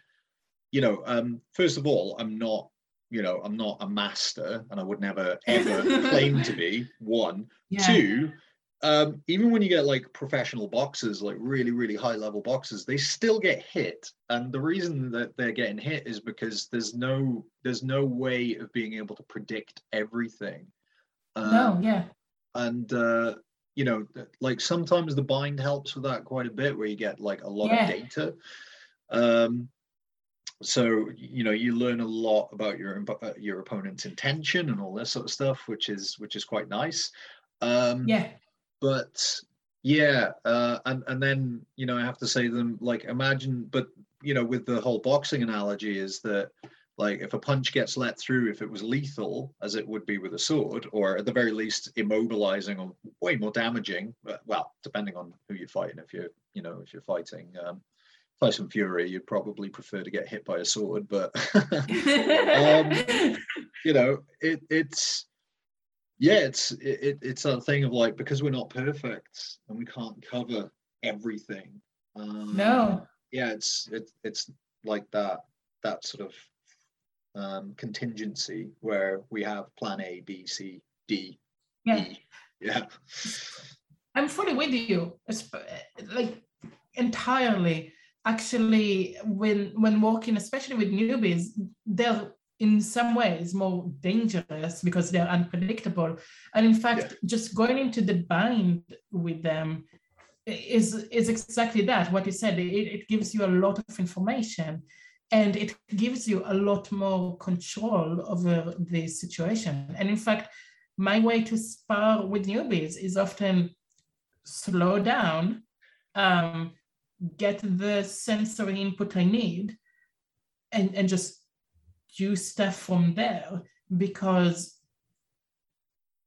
S3: you know, um, first of all, I'm not." You know, I'm not a master, and I would never ever claim to be. One,
S2: Yeah.
S3: Two, um, even when you get like professional boxers, like really, really high level boxers, they still get hit. And the reason that they're getting hit is because there's no there's no way of being able to predict everything. Um,
S2: No. Yeah.
S3: and uh, you know, like sometimes the bind helps with that quite a bit, where you get like a lot
S2: Yeah.
S3: of data. Um, so you know you learn a lot about your uh, your opponent's intention and all this sort of stuff, which is which is quite nice. Um,
S2: Yeah.
S3: But yeah uh and and then you know i have to say to them like imagine but you know with the whole boxing analogy is that like if a punch gets let through if it was lethal as it would be with a sword or at the very least immobilizing or way more damaging well depending on who you're fighting if you're you know if you're fighting um Tyson Fury, you'd probably prefer to get hit by a sword, but Um, you know, it it's yeah, it's it, it- it's a thing of like because we're not perfect and we can't cover everything. Um,
S2: no.
S3: yeah, it's it, it's like that that sort of um, contingency where we have plan A, B, C, D,
S2: Yeah.
S3: E. Yeah,
S2: I'm fully with you. esp- Like entirely. Actually, when when working, especially with newbies, they're in some ways more dangerous because they're unpredictable. And in fact, just going into the bind with them is is exactly that. What you said, it, it gives you a lot of information and it gives you a lot more control over the situation. And in fact, my way to spar with newbies is often slow down, um, get the sensory input I need, and, and just do stuff from there because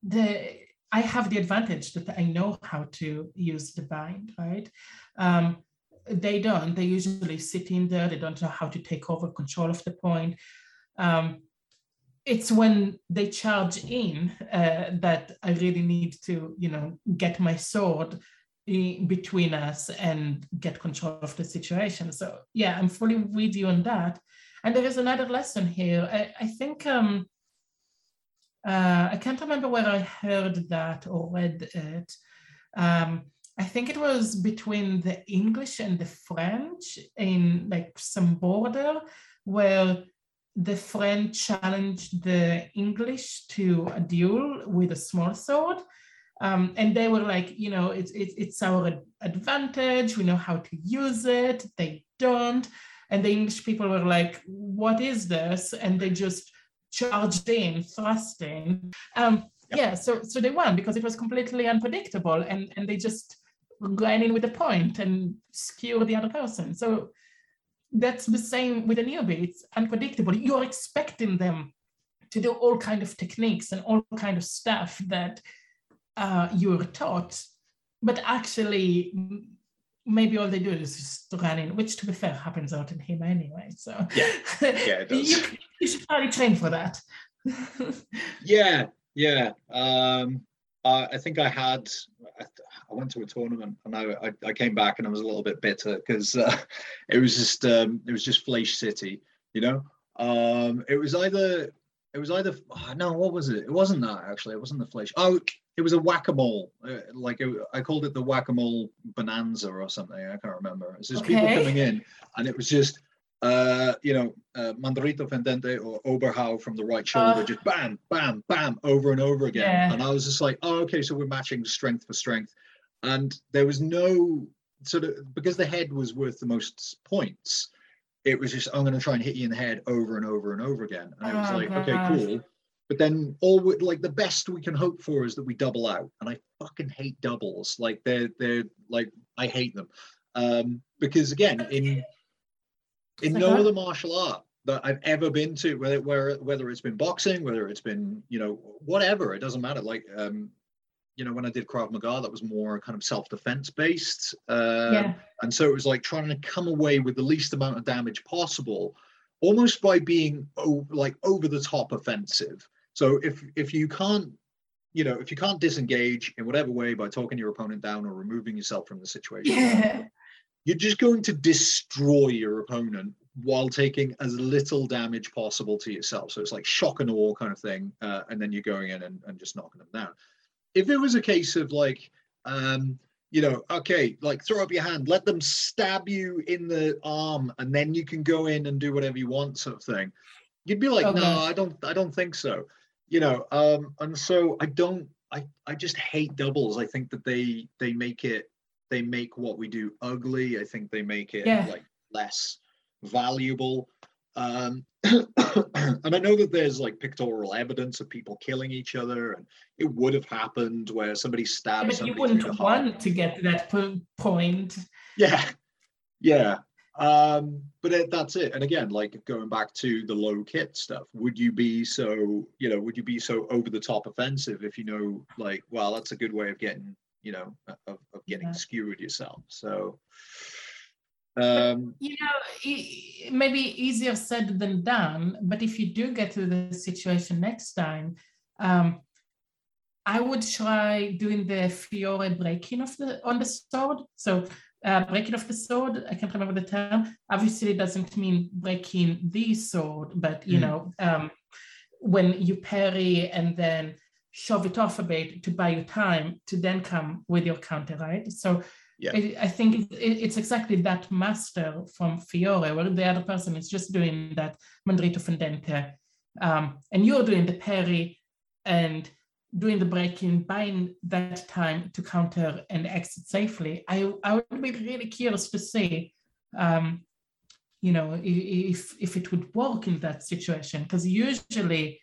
S2: the I have the advantage that I know how to use the bind, right? Um, they don't. They usually sit in there. They don't know how to take over control of the point. Um, it's when they charge in uh, that I really need to, you know, get my sword between us and get control of the situation. So yeah, I'm fully with you on that. And there is another lesson here. I, I think um, uh, I can't remember where I heard that or read it. Um, I think it was between the English and the French in like some border where the French challenged the English to a duel with a small sword. Um, and they were like, you know, it's, it's, it's our advantage. We know how to use it. They don't. And the English people were like, what is this? And they just charged in, thrust in. Um, yeah, so so they won because it was completely unpredictable, and and they just ran in with a point and skewered the other person. So that's the same with a newbie. It's unpredictable. You're expecting them to do all kind of techniques and all kind of stuff that uh, you're taught, but actually maybe all they do is just run in, which to be fair happens out in HEMA anyway. So
S3: Yeah. Yeah, it does.
S2: you, you should probably train for that.
S3: yeah, yeah. Um, I, I think I had. I, I went to a tournament and I, I, I came back and I was a little bit bitter because uh, it was just um, it was just Flèche City, you know. Um, it was either it was either oh, no, what was it? It wasn't that actually. It wasn't the Flèche. Oh, it was a whack-a-mole. Uh, like it, I called it the whack-a-mole bonanza or something. I can't remember. It's just people coming in, and it was just uh, you know, uh, Mandritto Fendente or Oberhau from the right shoulder, just bam, bam, bam, over and over again.
S2: Yeah.
S3: And I was just like, oh, okay, so we're matching strength for strength. And there was no sort of because the head was worth the most points. It was just I'm going to try and hit you in the head over and over and over again. And I was like, okay,
S2: gosh.
S3: cool. But then all we, like the best we can hope for is that we double out, and I fucking hate doubles. Like they're they're like I hate them um, because again in in no other martial art that I've ever been to, whether where, whether it's been boxing, whether it's been you know whatever, it doesn't matter. Like um, you know when I did Krav Maga, that was more kind of self defense based. Um,
S2: yeah.
S3: and so it was like trying to come away with the least amount of damage possible, almost by being o- like over the top offensive. So if if you can't, you know, if you can't disengage in whatever way by talking your opponent down or removing yourself from the situation,
S2: Yeah.
S3: you're just going to destroy your opponent while taking as little damage possible to yourself. So it's like shock and awe kind of thing, uh, and then you're going in and, and just knocking them down. If it was a case of like, um, you know, okay, like throw up your hand, let them stab you in the arm, and then you can go in and do whatever you want, sort of thing. You'd be like,
S2: Okay.
S3: no, I don't, I don't think so. You know, um, and so I don't, I, I just hate doubles. I think that they, they make it they make what we do ugly. I think they make it
S2: Yeah.
S3: like less valuable. Um, and I know that there's like pictorial evidence of people killing each other, and it would have happened where somebody stabbed
S2: But you wouldn't
S3: through the heart.
S2: want to get to that point.
S3: Yeah, yeah. Um, but it, that's it. And again, like going back to the low kit stuff, would you be so, you know, would you be so over the top offensive if you know, like, well, that's a good way of getting, you know, of, of getting
S2: Yeah.
S3: skewered yourself. So, um,
S2: you know, maybe easier said than done. But if you do get to the situation next time, um, I would try doing the Fiore breaking of the on the sword. So uh, breaking of the sword, I can't remember the term. Obviously, it doesn't mean breaking the sword, but you
S3: Mhm.
S2: know, um, when you parry and then shove it off a bit to buy you time to then come with your counter, right? So
S3: Yeah.
S2: I, I think it, it- it's exactly that master from Fiore, where the other person is just doing that Mandritto Fendente, um, and you're doing the parry and doing the breaking, buying that time to counter and exit safely. I, I would be really curious to see, um, you know, if if it would work in that situation, because usually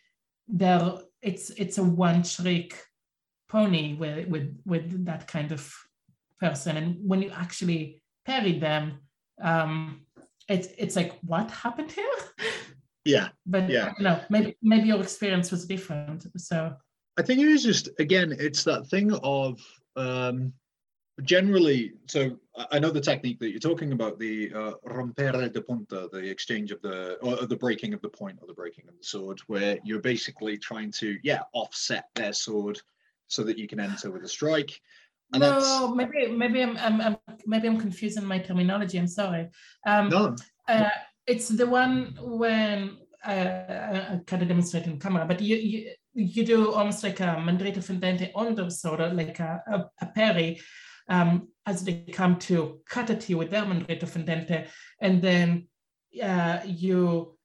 S2: there it's it's a one trick pony with with with that kind of person, and when you actually parry them, um, it's it's like what happened here?
S3: yeah,
S2: But
S3: Yeah.
S2: no, maybe maybe your experience was different. So
S3: I think it is just again, it's that thing of um, generally. So I- know the technique that you're talking about, the uh, rompere de punta, the exchange of the or the breaking of the point or the breaking of the sword, where you're basically trying to yeah offset their sword so that you can enter with a strike. And that's
S2: no, maybe maybe I'm, I'm, I'm maybe I'm confusing my terminology. I'm sorry. Um,
S3: no,
S2: uh, it's the one when uh, I, I kind of demonstrate in camera, but you, you you do almost like a mandritto fendente on the sword, like a, a, a parry, um, as they come to cut at you with their mandritto fendente, and then uh, you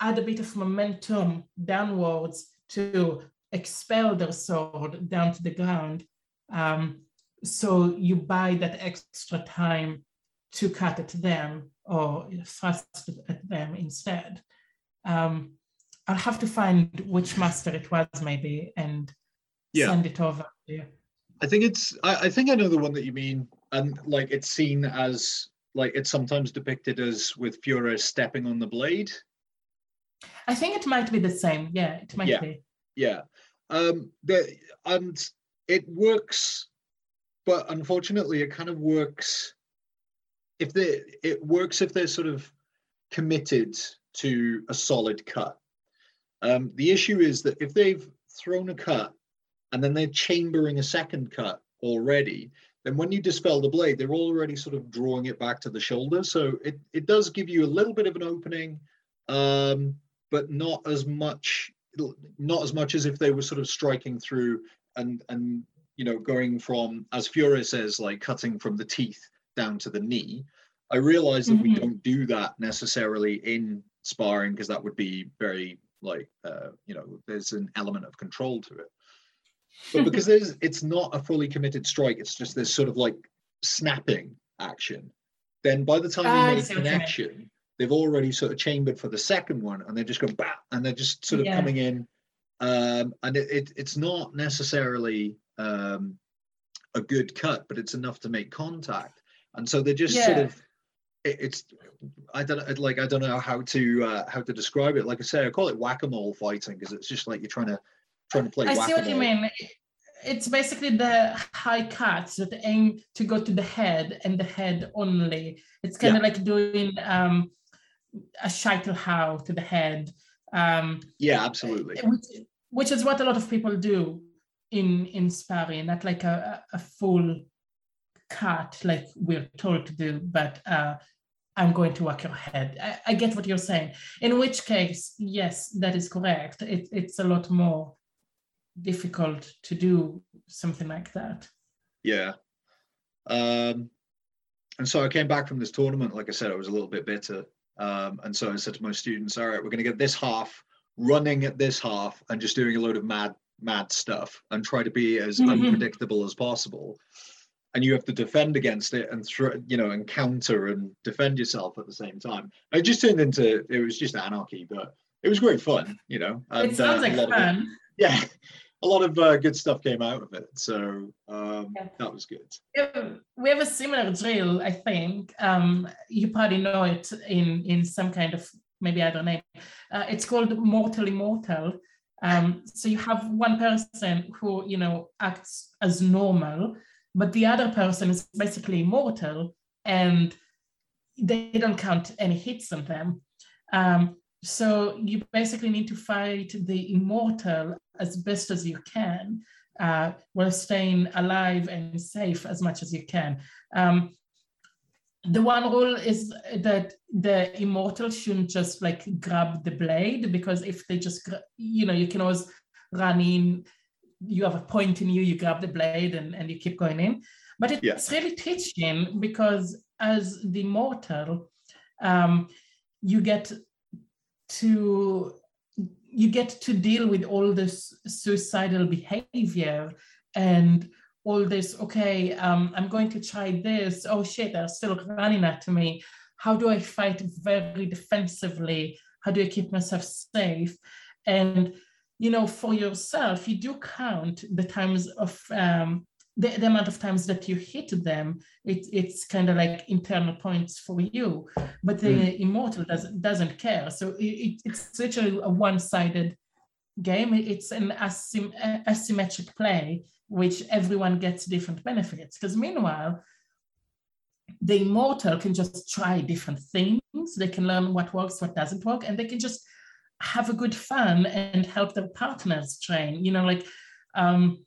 S2: add a bit of momentum downwards to expel their sword down to the ground. Um, so you buy that extra time to cut at them or thrust at them instead. Um, I'll have to find which master it was, maybe, and
S3: Yeah.
S2: send it over you.
S3: I think it's. I, I think I know the one that you mean, and like it's seen as like it's sometimes depicted as with Fiore stepping on the blade.
S2: I think it might be the same. Yeah, it might
S3: Yeah.
S2: be.
S3: Yeah. Um the and it works, but unfortunately it kind of works if they it works if they're sort of committed to a solid cut. Um the issue is that if they've thrown a cut and then they're chambering a second cut already, then when you dispel the blade, they're already sort of drawing it back to the shoulder. So it, it does give you a little bit of an opening, um, but not as much not as much as if they were sort of striking through and and you know going from as Fiore says like cutting from the teeth down to the knee. I realize that we
S2: Mhm.
S3: don't do that necessarily in sparring because that would be very like uh, you know there's an element of control to it. But because there's it's not a fully committed strike, it's just this sort of like snapping action. Then by the time you make
S2: what
S3: connection, they've already sort of chambered for the second one, and they're just going back, and they're just sort of
S2: Yeah.
S3: coming in. Um, and it, it it's not necessarily um, a good cut, but it's enough to make contact. And so they're just sort of it's I don't know like I don't know how to uh, how to describe it. Like I say, I call it whack-a-mole fighting because it's just like you're trying to trying to play
S2: I
S3: whack-a-mole.
S2: see what you mean. It's basically the high cuts that aim to go to the head and the head only. It's kind of like doing um, a how to the head, um,
S3: Yeah, absolutely.
S2: which, which is what a lot of people do in in sparring, not like a a full cut like we're told to do, but uh, I'm going to whack your head. I, I get what you're saying. In which case, yes, that is correct. It, it's a lot more difficult to do something like that.
S3: Yeah. Um, and so I came back from this tournament. Like I said, I was a little bit bitter. Um, and so I said to my students, all right, we're going to get this half running at this half and just doing a load of mad, mad stuff and try to be as
S2: Mhm.
S3: unpredictable as possible. And you have to defend against it and throw, you know, and counter and defend yourself at the same time. It just turned into, it was just anarchy, but it was great fun, you know. And,
S2: it sounds
S3: uh,
S2: like
S3: a lot of it-
S2: fun.
S3: yeah, a lot of uh, good stuff came out of it. So um,
S2: Yeah.
S3: that was good.
S2: We have- we have a similar drill, I think. Um, you probably know it in in some kind of maybe other name. Uh, it's called mortal immortal. Um, so you have one person who you know acts as normal, but the other person is basically immortal, and they don't count any hits on them. Um, so you basically need to fight the immortal as best as you can uh, while staying alive and safe as much as you can. Um, the one rule is that the immortal shouldn't just like grab the blade because if they just, you know, you can always run in, you have a point in you, you grab the blade and, and you keep going in. But it's
S3: Yeah.
S2: really teaching because as the mortal, um, you get to you get to deal with all this suicidal behavior and all this okay um, i'm going to try this oh shit they're still running at me how do i fight very defensively how do i keep myself safe and you know for yourself you do count the times of um, the, the amount of times that you hit them. It, it's kind of like internal points for you but the immortal doesn't doesn't care. So it, it, it's literally a one-sided game. It's an asym- asymmetric play which everyone gets different benefits because meanwhile the immortal can just try different things. They can learn what works what doesn't work and they can just have a good fun and help their partners train you know like um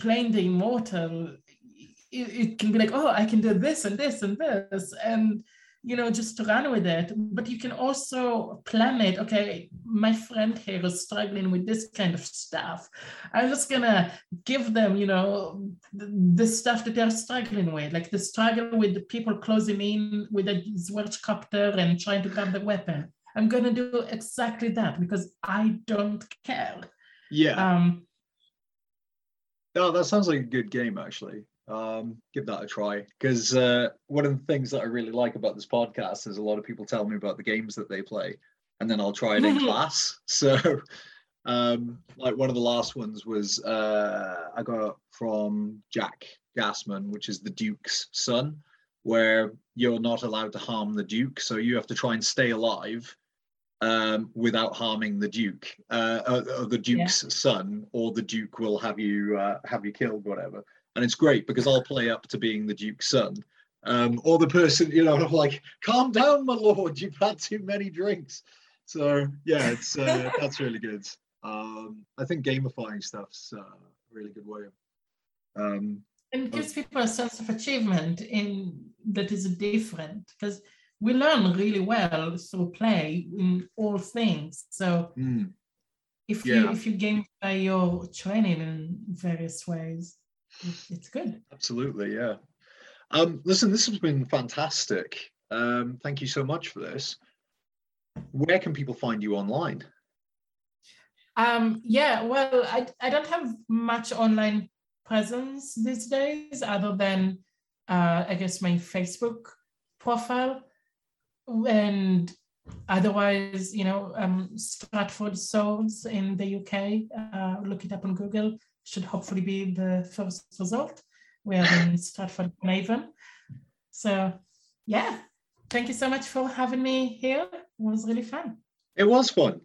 S2: playing the immortal it, it can be like oh i can do this and this and this and you know just to run with it. But you can also plan it okay my friend here is struggling with this kind of stuff. I'm just gonna give them you know the, the stuff that they're struggling with like the struggle with the people closing in with a Zwerchcopter and trying to grab the weapon i'm gonna do exactly that because i don't care
S3: Yeah.
S2: um
S3: Oh, that sounds like a good game, actually. Um, give that a try. Because uh, one of the things that I really like about this podcast is a lot of people tell me about the games that they play, and then I'll try it in class. So, um, like one of the last ones was uh, I got from Jack Gassman, which is the Duke's son, where you're not allowed to harm the Duke, so you have to try and stay alive um, without harming the Duke, uh, or, or the Duke's son, or the Duke will have you uh, have you killed, whatever. And it's great because I'll play up to being the Duke's son, um, or the person, you know, I'm like, "Calm down, my lord, you've had too many drinks." So yeah, it's uh, that's really good. Um, I think gamifying stuff's uh, a really good way. Um,
S2: and it gives people a sense of achievement in that is different because we learn really well through play in all things so
S3: mm,
S2: if you
S3: Yeah.
S2: if you gamify your training in various ways, it's good.
S3: Absolutely, yeah. Um, listen, this has been fantastic. Um, thank you so much for this. Where can people find you online?
S2: Um, yeah, well, I, I don't have much online presence these days other than, uh, I guess, my Facebook profile. And otherwise, you know, um, Stratford Swords in the UK, uh, look it up on Google, should hopefully be the first result. We are in Stratford Avon. So, yeah, thank you so much for having me here. It was really fun.
S3: It was fun.